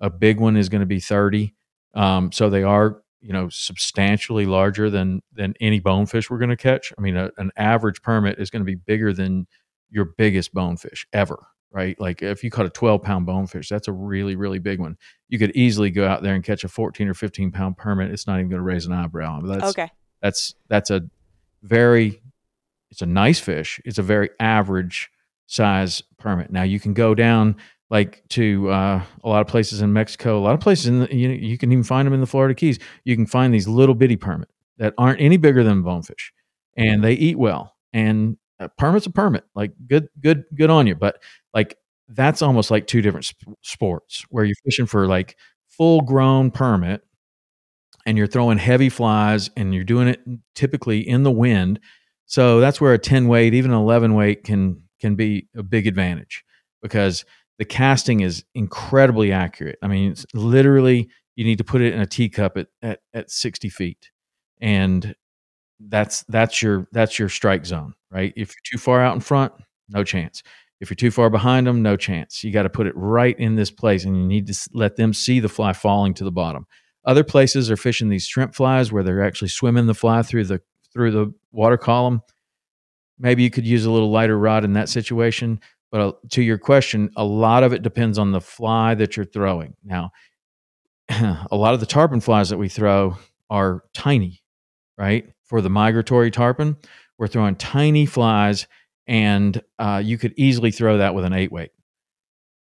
A big one is going to be 30. Um, so they are, you know, substantially larger than than any bonefish we're going to catch. I mean, a, an average permit is going to be bigger than your biggest bonefish ever right? Like if you caught a 12 pound bonefish, that's a really, really big one. You could easily go out there and catch a 14 or 15 pound permit. It's not even going to raise an eyebrow. That's, okay. That's, that's a very, it's a nice fish. It's a very average size permit. Now you can go down like to uh, a lot of places in Mexico, a lot of places in the, you, know, you can even find them in the Florida Keys. You can find these little bitty permit that aren't any bigger than bonefish and they eat well. And a permit's a permit. Like good, good, good on you. But like that's almost like two different sp- sports where you're fishing for like full grown permit and you're throwing heavy flies and you're doing it typically in the wind. So that's where a 10 weight, even an 11 weight can can be a big advantage because the casting is incredibly accurate. I mean, it's literally you need to put it in a teacup at, at, at 60 feet. And that's that's your that's your strike zone, right? If you're too far out in front, no chance. If you're too far behind them, no chance. You got to put it right in this place, and you need to let them see the fly falling to the bottom. Other places are fishing these shrimp flies where they're actually swimming the fly through the through the water column. Maybe you could use a little lighter rod in that situation. But uh, to your question, a lot of it depends on the fly that you're throwing. Now, [CLEARS THROAT] a lot of the tarpon flies that we throw are tiny, right? For the migratory tarpon, we're throwing tiny flies and uh, you could easily throw that with an eight weight.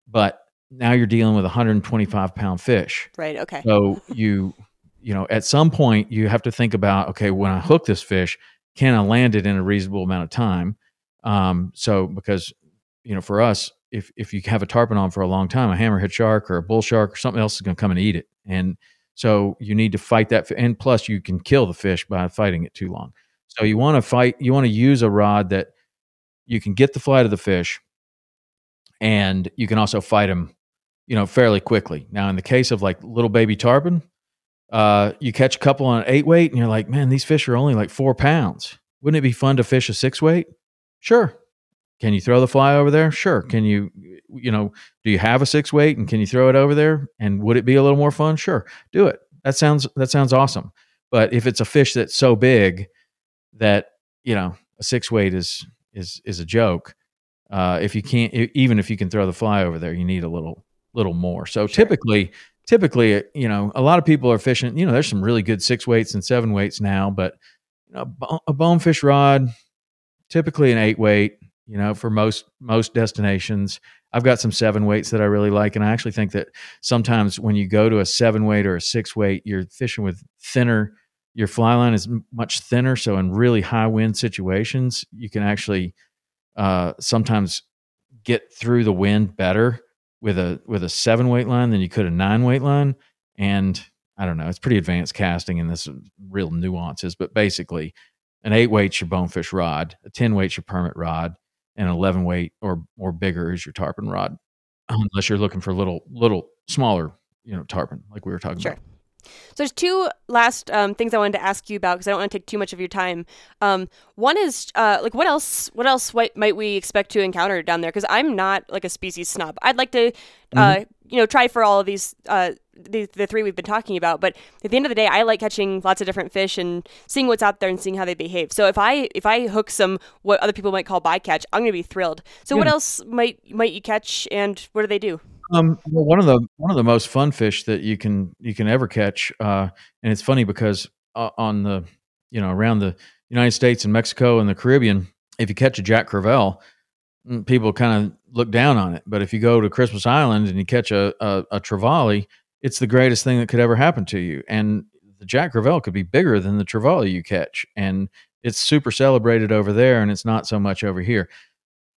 But now you're dealing with a 125 pound fish. Right. Okay. So you, you know, at some point you have to think about, okay, when I hook this fish, can I land it in a reasonable amount of time? Um, so because, you know, for us, if if you have a tarpon on for a long time, a hammerhead shark or a bull shark or something else is going to come and eat it, and so you need to fight that. And plus, you can kill the fish by fighting it too long. So you want to fight. You want to use a rod that you can get the flight of the fish and you can also fight them you know fairly quickly. Now in the case of like little baby tarpon uh, you catch a couple on eight weight and you're like man these fish are only like four pounds. Wouldn't it be fun to fish a six weight? Sure. Can you throw the fly over there? Sure. Can you you know do you have a six weight and can you throw it over there? And would it be a little more fun? Sure. Do it. That sounds that sounds awesome. But if it's a fish that's so big that you know a six weight is is is a joke. Uh, if you can't, even if you can throw the fly over there, you need a little little more. So sure. typically, typically, you know, a lot of people are fishing. You know, there's some really good six weights and seven weights now, but you know, a bonefish rod, typically an eight weight. You know, for most most destinations, I've got some seven weights that I really like, and I actually think that sometimes when you go to a seven weight or a six weight, you're fishing with thinner your fly line is much thinner. So in really high wind situations, you can actually uh, sometimes get through the wind better with a with a seven weight line than you could a nine weight line. And I don't know. It's pretty advanced casting and this real nuances, but basically, an eight weight's your bonefish rod, a ten weight's your permit rod, and an eleven weight or or bigger is your tarpon rod, unless you're looking for little little smaller, you know, tarpon like we were talking Sure. about. So there's two last um, things I wanted to ask you about because I don't want to take too much of your time. Um, one is uh, like what else? What else might we expect to encounter down there? Because I'm not like a species snob. I'd like to, uh, you know, try for all of these. Uh, the, the three we've been talking about but at the end of the day i like catching lots of different fish and seeing what's out there and seeing how they behave so if i if i hook some what other people might call bycatch i'm gonna be thrilled so what else might might you catch and what do they do Um, well, one of the one of the most fun fish that you can you can ever catch, uh, and it's funny because uh, on the you know around the United States and Mexico and the Caribbean, if you catch a Jack Crevalle, mm, people kind of look down on it. But if you go to Christmas Island and you catch a, a a trevally, it's the greatest thing that could ever happen to you. And the Jack Crevalle could be bigger than the trevally you catch, and it's super celebrated over there, and it's not so much over here.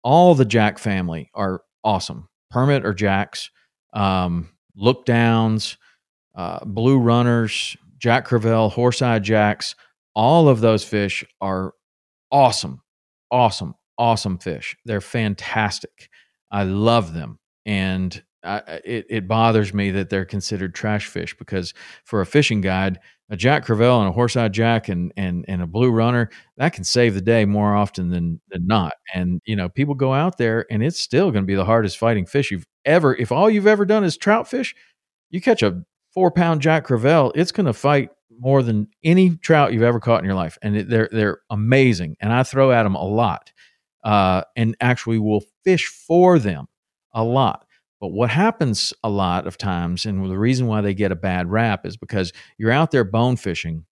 All the Jack family are awesome permit or jacks, um, look downs, uh, blue runners, Jack Crevalle, horse-eye jacks. All of those fish are awesome, awesome, awesome fish. They're fantastic. I love them, and I- it, it bothers me that they're considered trash fish because for a fishing guide, a Jack Crevalle and a horse-eyed jack and and and a blue runner that can save the day more often than than not. And you know, people go out there, and it's still going to be the hardest fighting fish you've ever. If all you've ever done is trout fish, you catch a four-pound Jack Crevalle, it's going to fight more than any trout you've ever caught in your life, and they're they're amazing. And I throw at them a lot, uh, and actually will fish for them a lot. But what happens a lot of times, and the reason why they get a bad rap is because you're out there bone fishing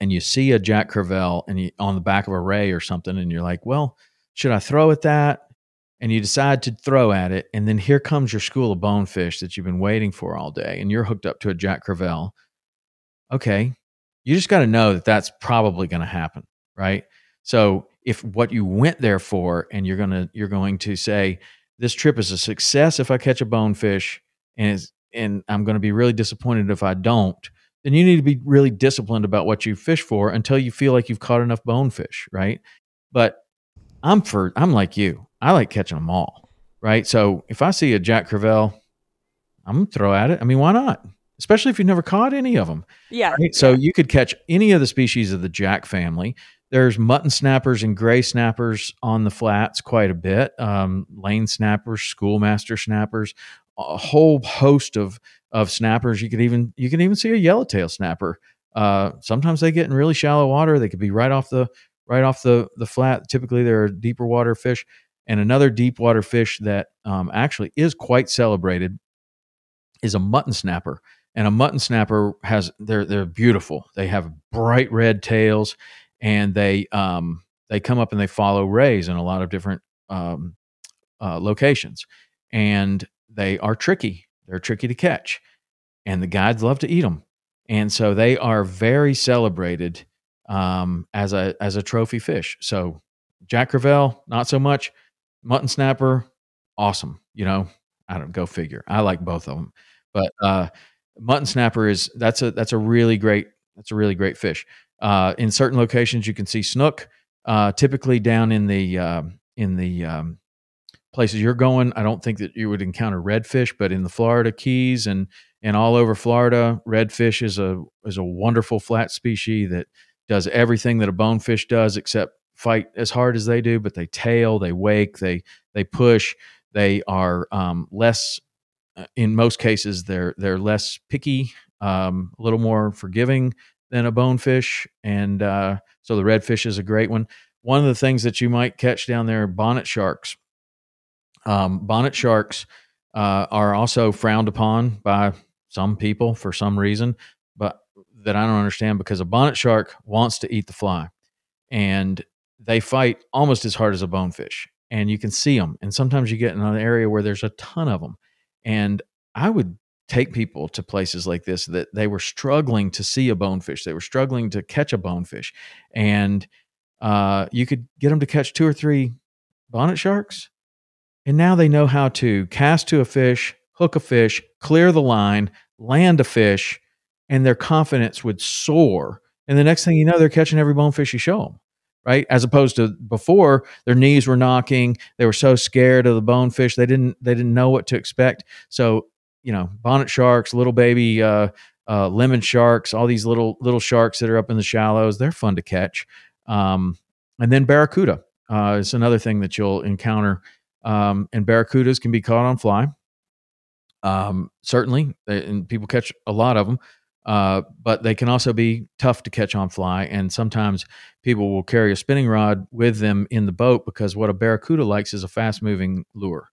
and you see a Jack Crevalle and you, on the back of a ray or something, and you're like, well, should I throw at that? And you decide to throw at it, and then here comes your school of bonefish that you've been waiting for all day, and you're hooked up to a Jack Crevalle. Okay, you just got to know that that's probably going to happen, right? So if what you went there for, and you're gonna you're going to say this trip is a success if I catch a bonefish, and it's, and I'm going to be really disappointed if I don't, then you need to be really disciplined about what you fish for until you feel like you've caught enough bonefish, right? But I'm for I'm like you. I like catching them all, right? So if I see a Jack Crevalle, I'm gonna throw at it. I mean, why not? Especially if you've never caught any of them. yeah Right? So you could catch any of the species of the jack family. There's mutton snappers and gray snappers on the flats quite a bit. Um, lane snappers, schoolmaster snappers, a whole host of of snappers. You could even you can even see a yellowtail snapper. Uh, sometimes they get in really shallow water. They could be right off the right off the the flat. Typically, they're deeper water fish. And another deep water fish that um, actually is quite celebrated is a mutton snapper and a mutton snapper has they're they're beautiful. They have bright red tails, and they um they come up and they follow rays in a lot of different um, uh, locations, and they are tricky. They're tricky to catch, and the guides love to eat them, and so they are very celebrated um, as a as a trophy fish. So Jack Crevalle, not so much. Mutton snapper, awesome. You know, I don't go figure. I like both of them, but uh, mutton snapper is that's a that's a really great that's a really great fish. Uh, in certain locations, you can see snook. Uh, typically down in the um in the um, places you're going, I don't think that you would encounter redfish, but in the Florida Keys and and all over Florida, redfish is a is a wonderful flat species that does everything that a bonefish does except fight as hard as they do. But they tail, they wake, they they push. They are um, less uh, in most cases they're they're less picky, um, a little more forgiving than a bonefish, and uh, so the redfish is a great one. One of the things that you might catch down there are bonnet sharks. Um, bonnet sharks uh, are also frowned upon by some people for some reason, but that I don't understand because a bonnet shark wants to eat the fly, and they fight almost as hard as a bonefish, and you can see them. And sometimes you get in an area where there's a ton of them, and I would take people to places like this that they were struggling to see a bonefish. They were struggling to catch a bonefish. And uh, you could get them to catch two or three bonnet sharks. And now they know how to cast to a fish, hook a fish, clear the line, land a fish, and their confidence would soar. And the next thing you know, they're catching every bonefish you show them, right? As opposed to before, their knees were knocking. They were so scared of the bonefish, they didn't they didn't know what to expect. So you know, bonnet sharks, little baby uh, uh, lemon sharks, all these little little sharks that are up in the shallows, they're fun to catch. Um, and then barracuda uh, is another thing that you'll encounter. Um, and barracudas can be caught on fly. Um, certainly, and people catch a lot of them. Uh, but they can also be tough to catch on fly. And sometimes people will carry a spinning rod with them in the boat because what a barracuda likes is a fast moving lure.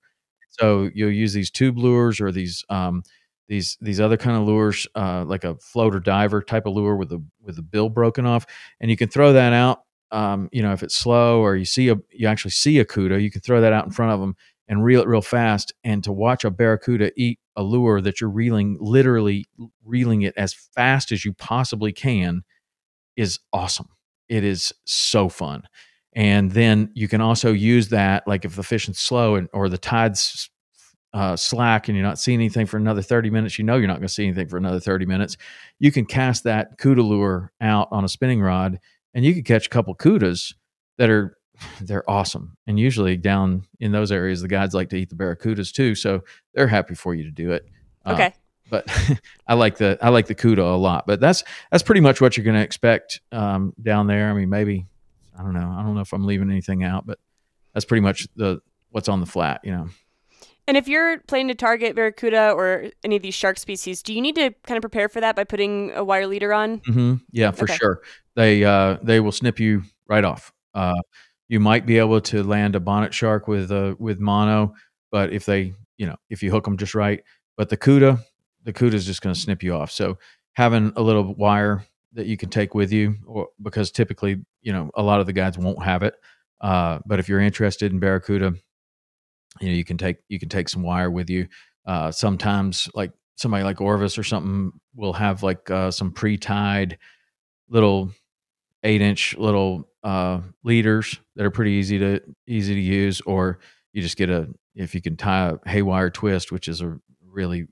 So you'll use these tube lures or these um, these these other kind of lures, uh, like a floater diver type of lure with a with a bill broken off, and you can throw that out. Um, you know, if it's slow or you see a you actually see a cuda, you can throw that out in front of them and reel it real fast. And to watch a barracuda eat a lure that you're reeling, literally reeling it as fast as you possibly can, is awesome. It is so fun. And then you can also use that, like if the fishing's slow and, or the tide's uh, slack and you're not seeing anything for another 30 minutes, you know you're not going to see anything for another 30 minutes. You can cast that cuda lure out on a spinning rod and you can catch a couple cudas that are [SIGHS] they're awesome. And usually down in those areas, the guides like to eat the barracudas too, so they're happy for you to do it. Uh, okay. Uh, but [LAUGHS] I like the I like the cuda a lot. But that's that's pretty much what you're going to expect um, down there. I mean, maybe I don't know. I don't know if I'm leaving anything out, but that's pretty much the what's on the flat. You know. And if you're planning to target barracuda or any of these shark species, do you need to kind of prepare for that by putting a wire leader on? Mm-hmm. Yeah, for okay. sure. They uh, they will snip you right off. Uh, you might be able to land a bonnet shark with uh, with mono, but if they you know if you hook them just right, but the cuda the cuda is just going to snip you off. So having a little wire that you can take with you, or because typically you know a lot of the guides won't have it. Uh, but if you're interested in barracuda, you know you can take you can take some wire with you uh, sometimes like somebody like orvis or something will have like uh, some pre-tied little eight inch little uh, leaders that are pretty easy to easy to use or you just get a if you can tie a haywire twist which is a really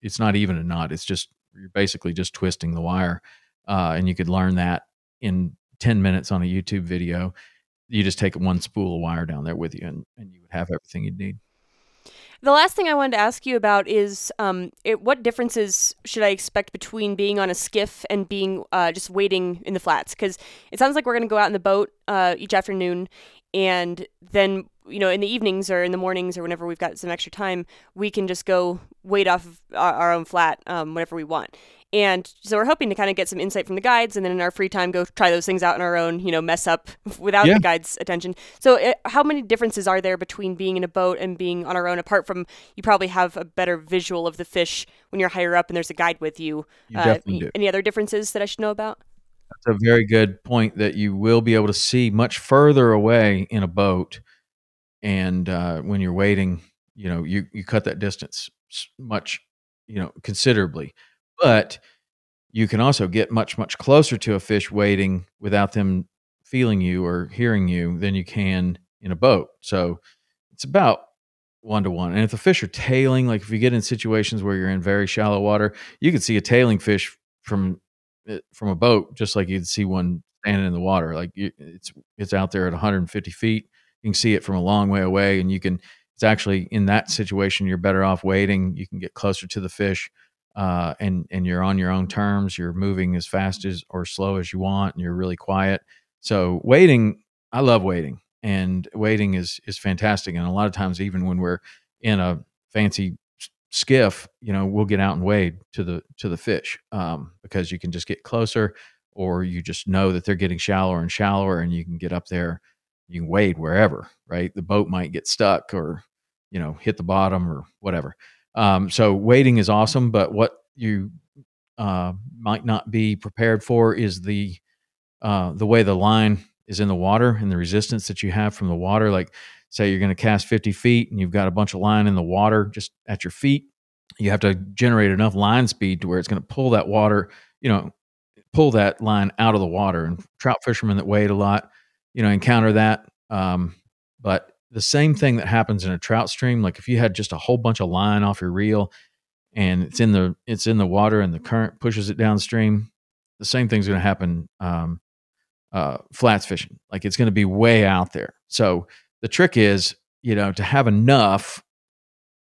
it's not even a knot it's just you're basically just twisting the wire uh, and you could learn that in 10 minutes on a youtube video you just take one spool of wire down there with you and, and you would have everything you'd need. The last thing I wanted to ask you about is um, it, what differences should I expect between being on a skiff and being uh, just wading in the flats? Because it sounds like we're going to go out in the boat uh, each afternoon, and then you know in the evenings or in the mornings or whenever we've got some extra time, we can just go wait off of our, our own flat um, whenever we want. And so we're hoping to kind of get some insight from the guides, and then in our free time, go try those things out on our own. You know, mess up [LAUGHS] without yeah. the guides' attention. So, it, uh, how many differences are there between being in a boat and being on our own? Apart from you probably have a better visual of the fish when you're higher up and there's a guide with you. You uh, definitely do. Any other differences that I should know about? That's a very good point. That you will be able to see much further away in a boat, and uh, when you're wading, you know, you you cut that distance much, you know, considerably but you can also get much much closer to a fish wading without them feeling you or hearing you than you can in a boat. So it's about one to one. And if the fish are tailing like if you get in situations where you're in very shallow water you can see a tailing fish from eh, from a boat just like you'd see one standing in the water. Like it's it's out there at 150 feet. You can see it from a long way away and you can it's actually in that situation you're better off wading you can get closer to the fish uh, and and you're on your own terms. You're moving as fast as or slow as you want, and you're really quiet. So wading, I love wading, and wading is is fantastic. And a lot of times, even when we're in a fancy skiff, you know, we'll get out and wade to the to the fish um, because you can just get closer, or you just know that they're getting shallower and shallower, and you can get up there. You can wade wherever, right? The boat might get stuck, or you know, hit the bottom, or whatever. Um, so wading is awesome, but what you uh, might not be prepared for is the uh, the way the line is in the water and the resistance that you have from the water. Like, say you're going to cast 50 feet and you've got a bunch of line in the water just at your feet. You have to generate enough line speed to where it's going to pull that water, you know, pull that line out of the water. And trout fishermen that wade a lot, you know, encounter that. Um, but the same thing that happens in a trout stream. Like if you had just a whole bunch of line off your reel and it's in the it's in the water and the current pushes it downstream, the same thing's going to happen um, uh, flats fishing. Like it's going to be way out there. So the trick is, you know, to have enough,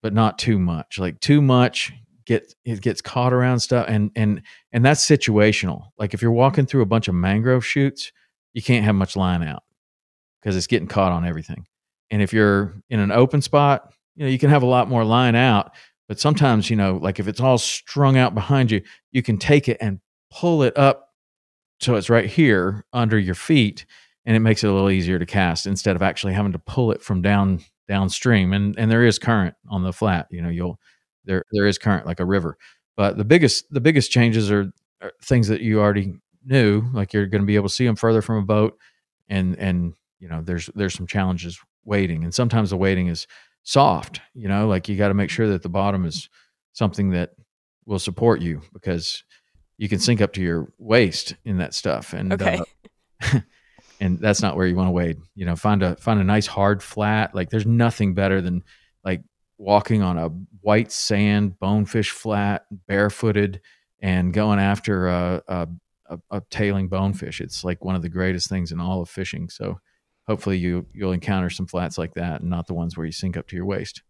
but not too much. Like too much get it gets caught around stuff, and and and that's situational. Like if you're walking through a bunch of mangrove shoots, you can't have much line out because it's getting caught on everything. And if you're in an open spot, you know, you can have a lot more line out. But sometimes, you know, like if it's all strung out behind you, you can take it and pull it up so it's right here under your feet and it makes it a little easier to cast instead of actually having to pull it from down downstream and and there is current on the flat you know you'll there there is current like a river but the biggest the biggest changes are, are things that you already knew like you're going to be able to see them further from a boat and and you know there's there's some challenges wading and sometimes the wading is soft you know like you got to make sure that the bottom is something that will support you because you can sink up to your waist in that stuff and okay. uh, [LAUGHS] and that's not where you want to wade you know find a find a nice hard flat like there's nothing better than like walking on a white sand bonefish flat barefooted and going after a, a, a, a tailing bonefish it's like one of the greatest things in all of fishing so hopefully you you'll encounter some flats like that and not the ones where you sink up to your waist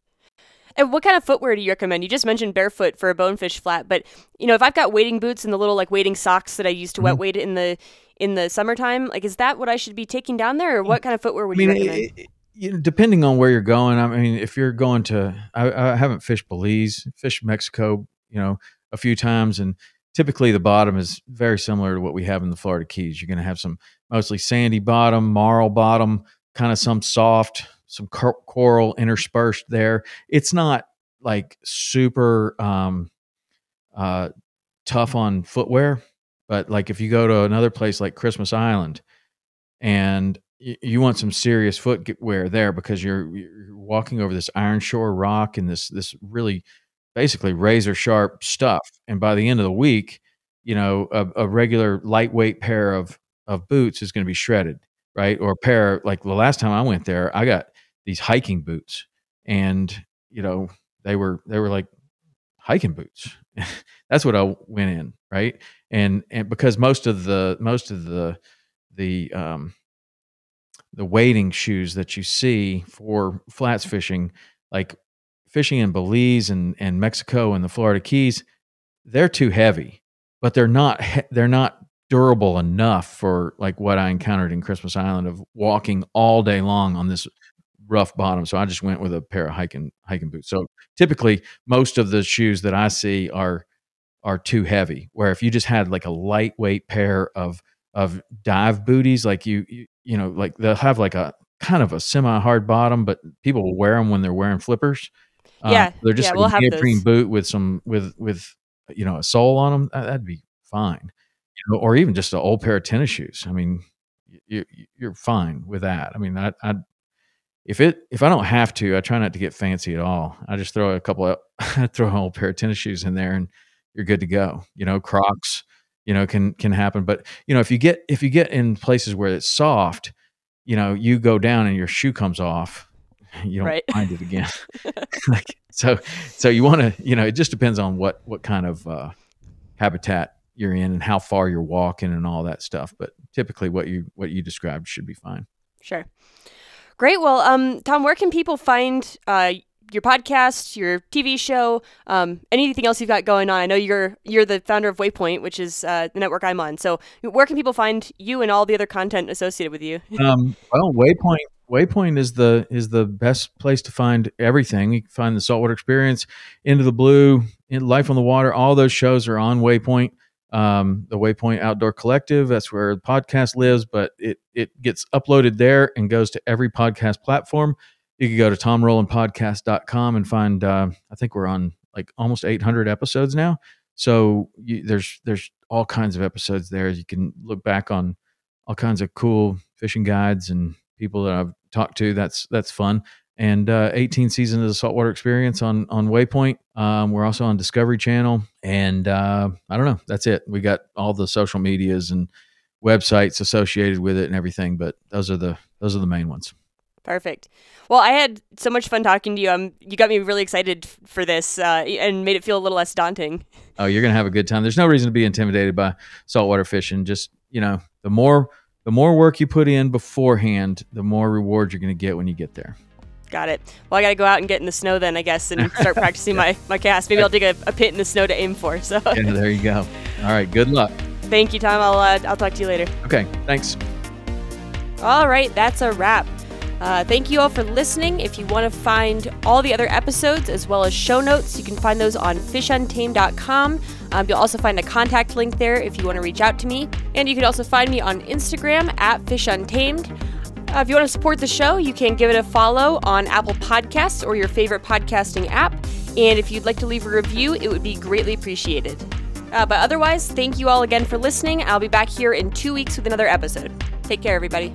and what kind of footwear do you recommend? You just mentioned barefoot for a bonefish flat, but you know, if I've got wading boots and the little like wading socks that I use to mm-hmm. wet wade in the in the summertime, like is that what I should be taking down there, or what kind of footwear would I mean, you recommend? It, it, you know, depending on where you're going. I mean, if you're going to, I, I haven't fished Belize, fished Mexico, you know, a few times, and typically the bottom is very similar to what we have in the Florida Keys. You're going to have some mostly sandy bottom, marl bottom, kind of some soft, some coral interspersed there. It's not like super um, uh, tough on footwear, but like if you go to another place like Christmas Island and you want some serious footwear there because you're you're walking over this iron shore rock and this this really basically razor sharp stuff, and by the end of the week, you know a, a regular lightweight pair of of boots is going to be shredded, right? Or a pair like the last time I went there, I got these hiking boots, and you know they were they were like hiking boots. [LAUGHS] That's what I went in, right? And and because most of the most of the the um the wading shoes that you see for flats fishing, like fishing in Belize and, and Mexico and the Florida Keys, they're too heavy, but they're not they're not durable enough for like what I encountered in Christmas Island of walking all day long on this rough bottom. So I just went with a pair of hiking hiking boots. So typically most of the shoes that I see are are too heavy. Where if you just had like a lightweight pair of of dive booties, like you you, you know, like they'll have like a kind of a semi hard bottom, but people will wear them when they're wearing flippers. Um, yeah, they're just yeah, like we'll a neoprene boot with some with with you know a sole on them. That'd be fine, you know, or even just an old pair of tennis shoes. I mean, you, you're fine with that. I mean, I, I if it if I don't have to, I try not to get fancy at all. I just throw a couple of [LAUGHS] throw an old pair of tennis shoes in there, and you're good to go. You know, Crocs, you know, can can happen. But you know, if you get if you get in places where it's soft, you know, you go down and your shoe comes off, [LAUGHS] you don't right. find it again. [LAUGHS] like, so so you want to you know, it just depends on what what kind of uh, habitat you're in and how far you're walking and all that stuff. But typically, what you what you described should be fine. Sure. Great. Well, um, Tom, where can people find uh, your podcast, your TV show, um, anything else you've got going on? I know you're you're the founder of Waypoint, which is uh, the network I'm on. So, where can people find you and all the other content associated with you? [LAUGHS] um, well, Waypoint Waypoint is the is the best place to find everything. You can find the saltwater experience, Into the Blue, Life on the Water. All those shows are on Waypoint um, the Waypoint Outdoor Collective. That's where the podcast lives, but it it gets uploaded there and goes to every podcast platform. You can go to tomrowlandpodcast.com and find. Uh, I think we're on like almost 800 episodes now. So you, there's there's all kinds of episodes there. You can look back on all kinds of cool fishing guides and people that I've talked to. That's that's fun and uh, 18 seasons of the saltwater experience on on Waypoint. Um, we're also on Discovery Channel, and uh, I don't know. That's it. We got all the social medias and websites associated with it and everything, but those are the those are the main ones. Perfect. Well, I had so much fun talking to you. Um, you got me really excited f- for this uh, and made it feel a little less daunting. Oh, you're gonna have a good time. There's no reason to be intimidated by saltwater fishing. Just you know, the more the more work you put in beforehand, the more reward you're gonna get when you get there. Got it. Well, I got to go out and get in the snow then, I guess, and [LAUGHS] start practicing my, my cast. Maybe I'll dig a, a pit in the snow to aim for. So Yeah, there you go. All right, good luck. thank you, Tom. I'll, uh, I'll talk to you later. Okay, thanks. All right, that's a wrap. Uh, thank you all for listening. If you want to find all the other episodes as well as show notes, you can find those on fishuntamed.com. Um, you'll also find a contact link there if you want to reach out to me. And you can also find me on Instagram at fishuntamed. Uh, if you want to support the show, you can give it a follow on Apple Podcasts or your favorite podcasting app. And if you'd like to leave a review, it would be greatly appreciated. Uh, but otherwise, thank you all again for listening. I'll be back here in two weeks with another episode. Take care, everybody.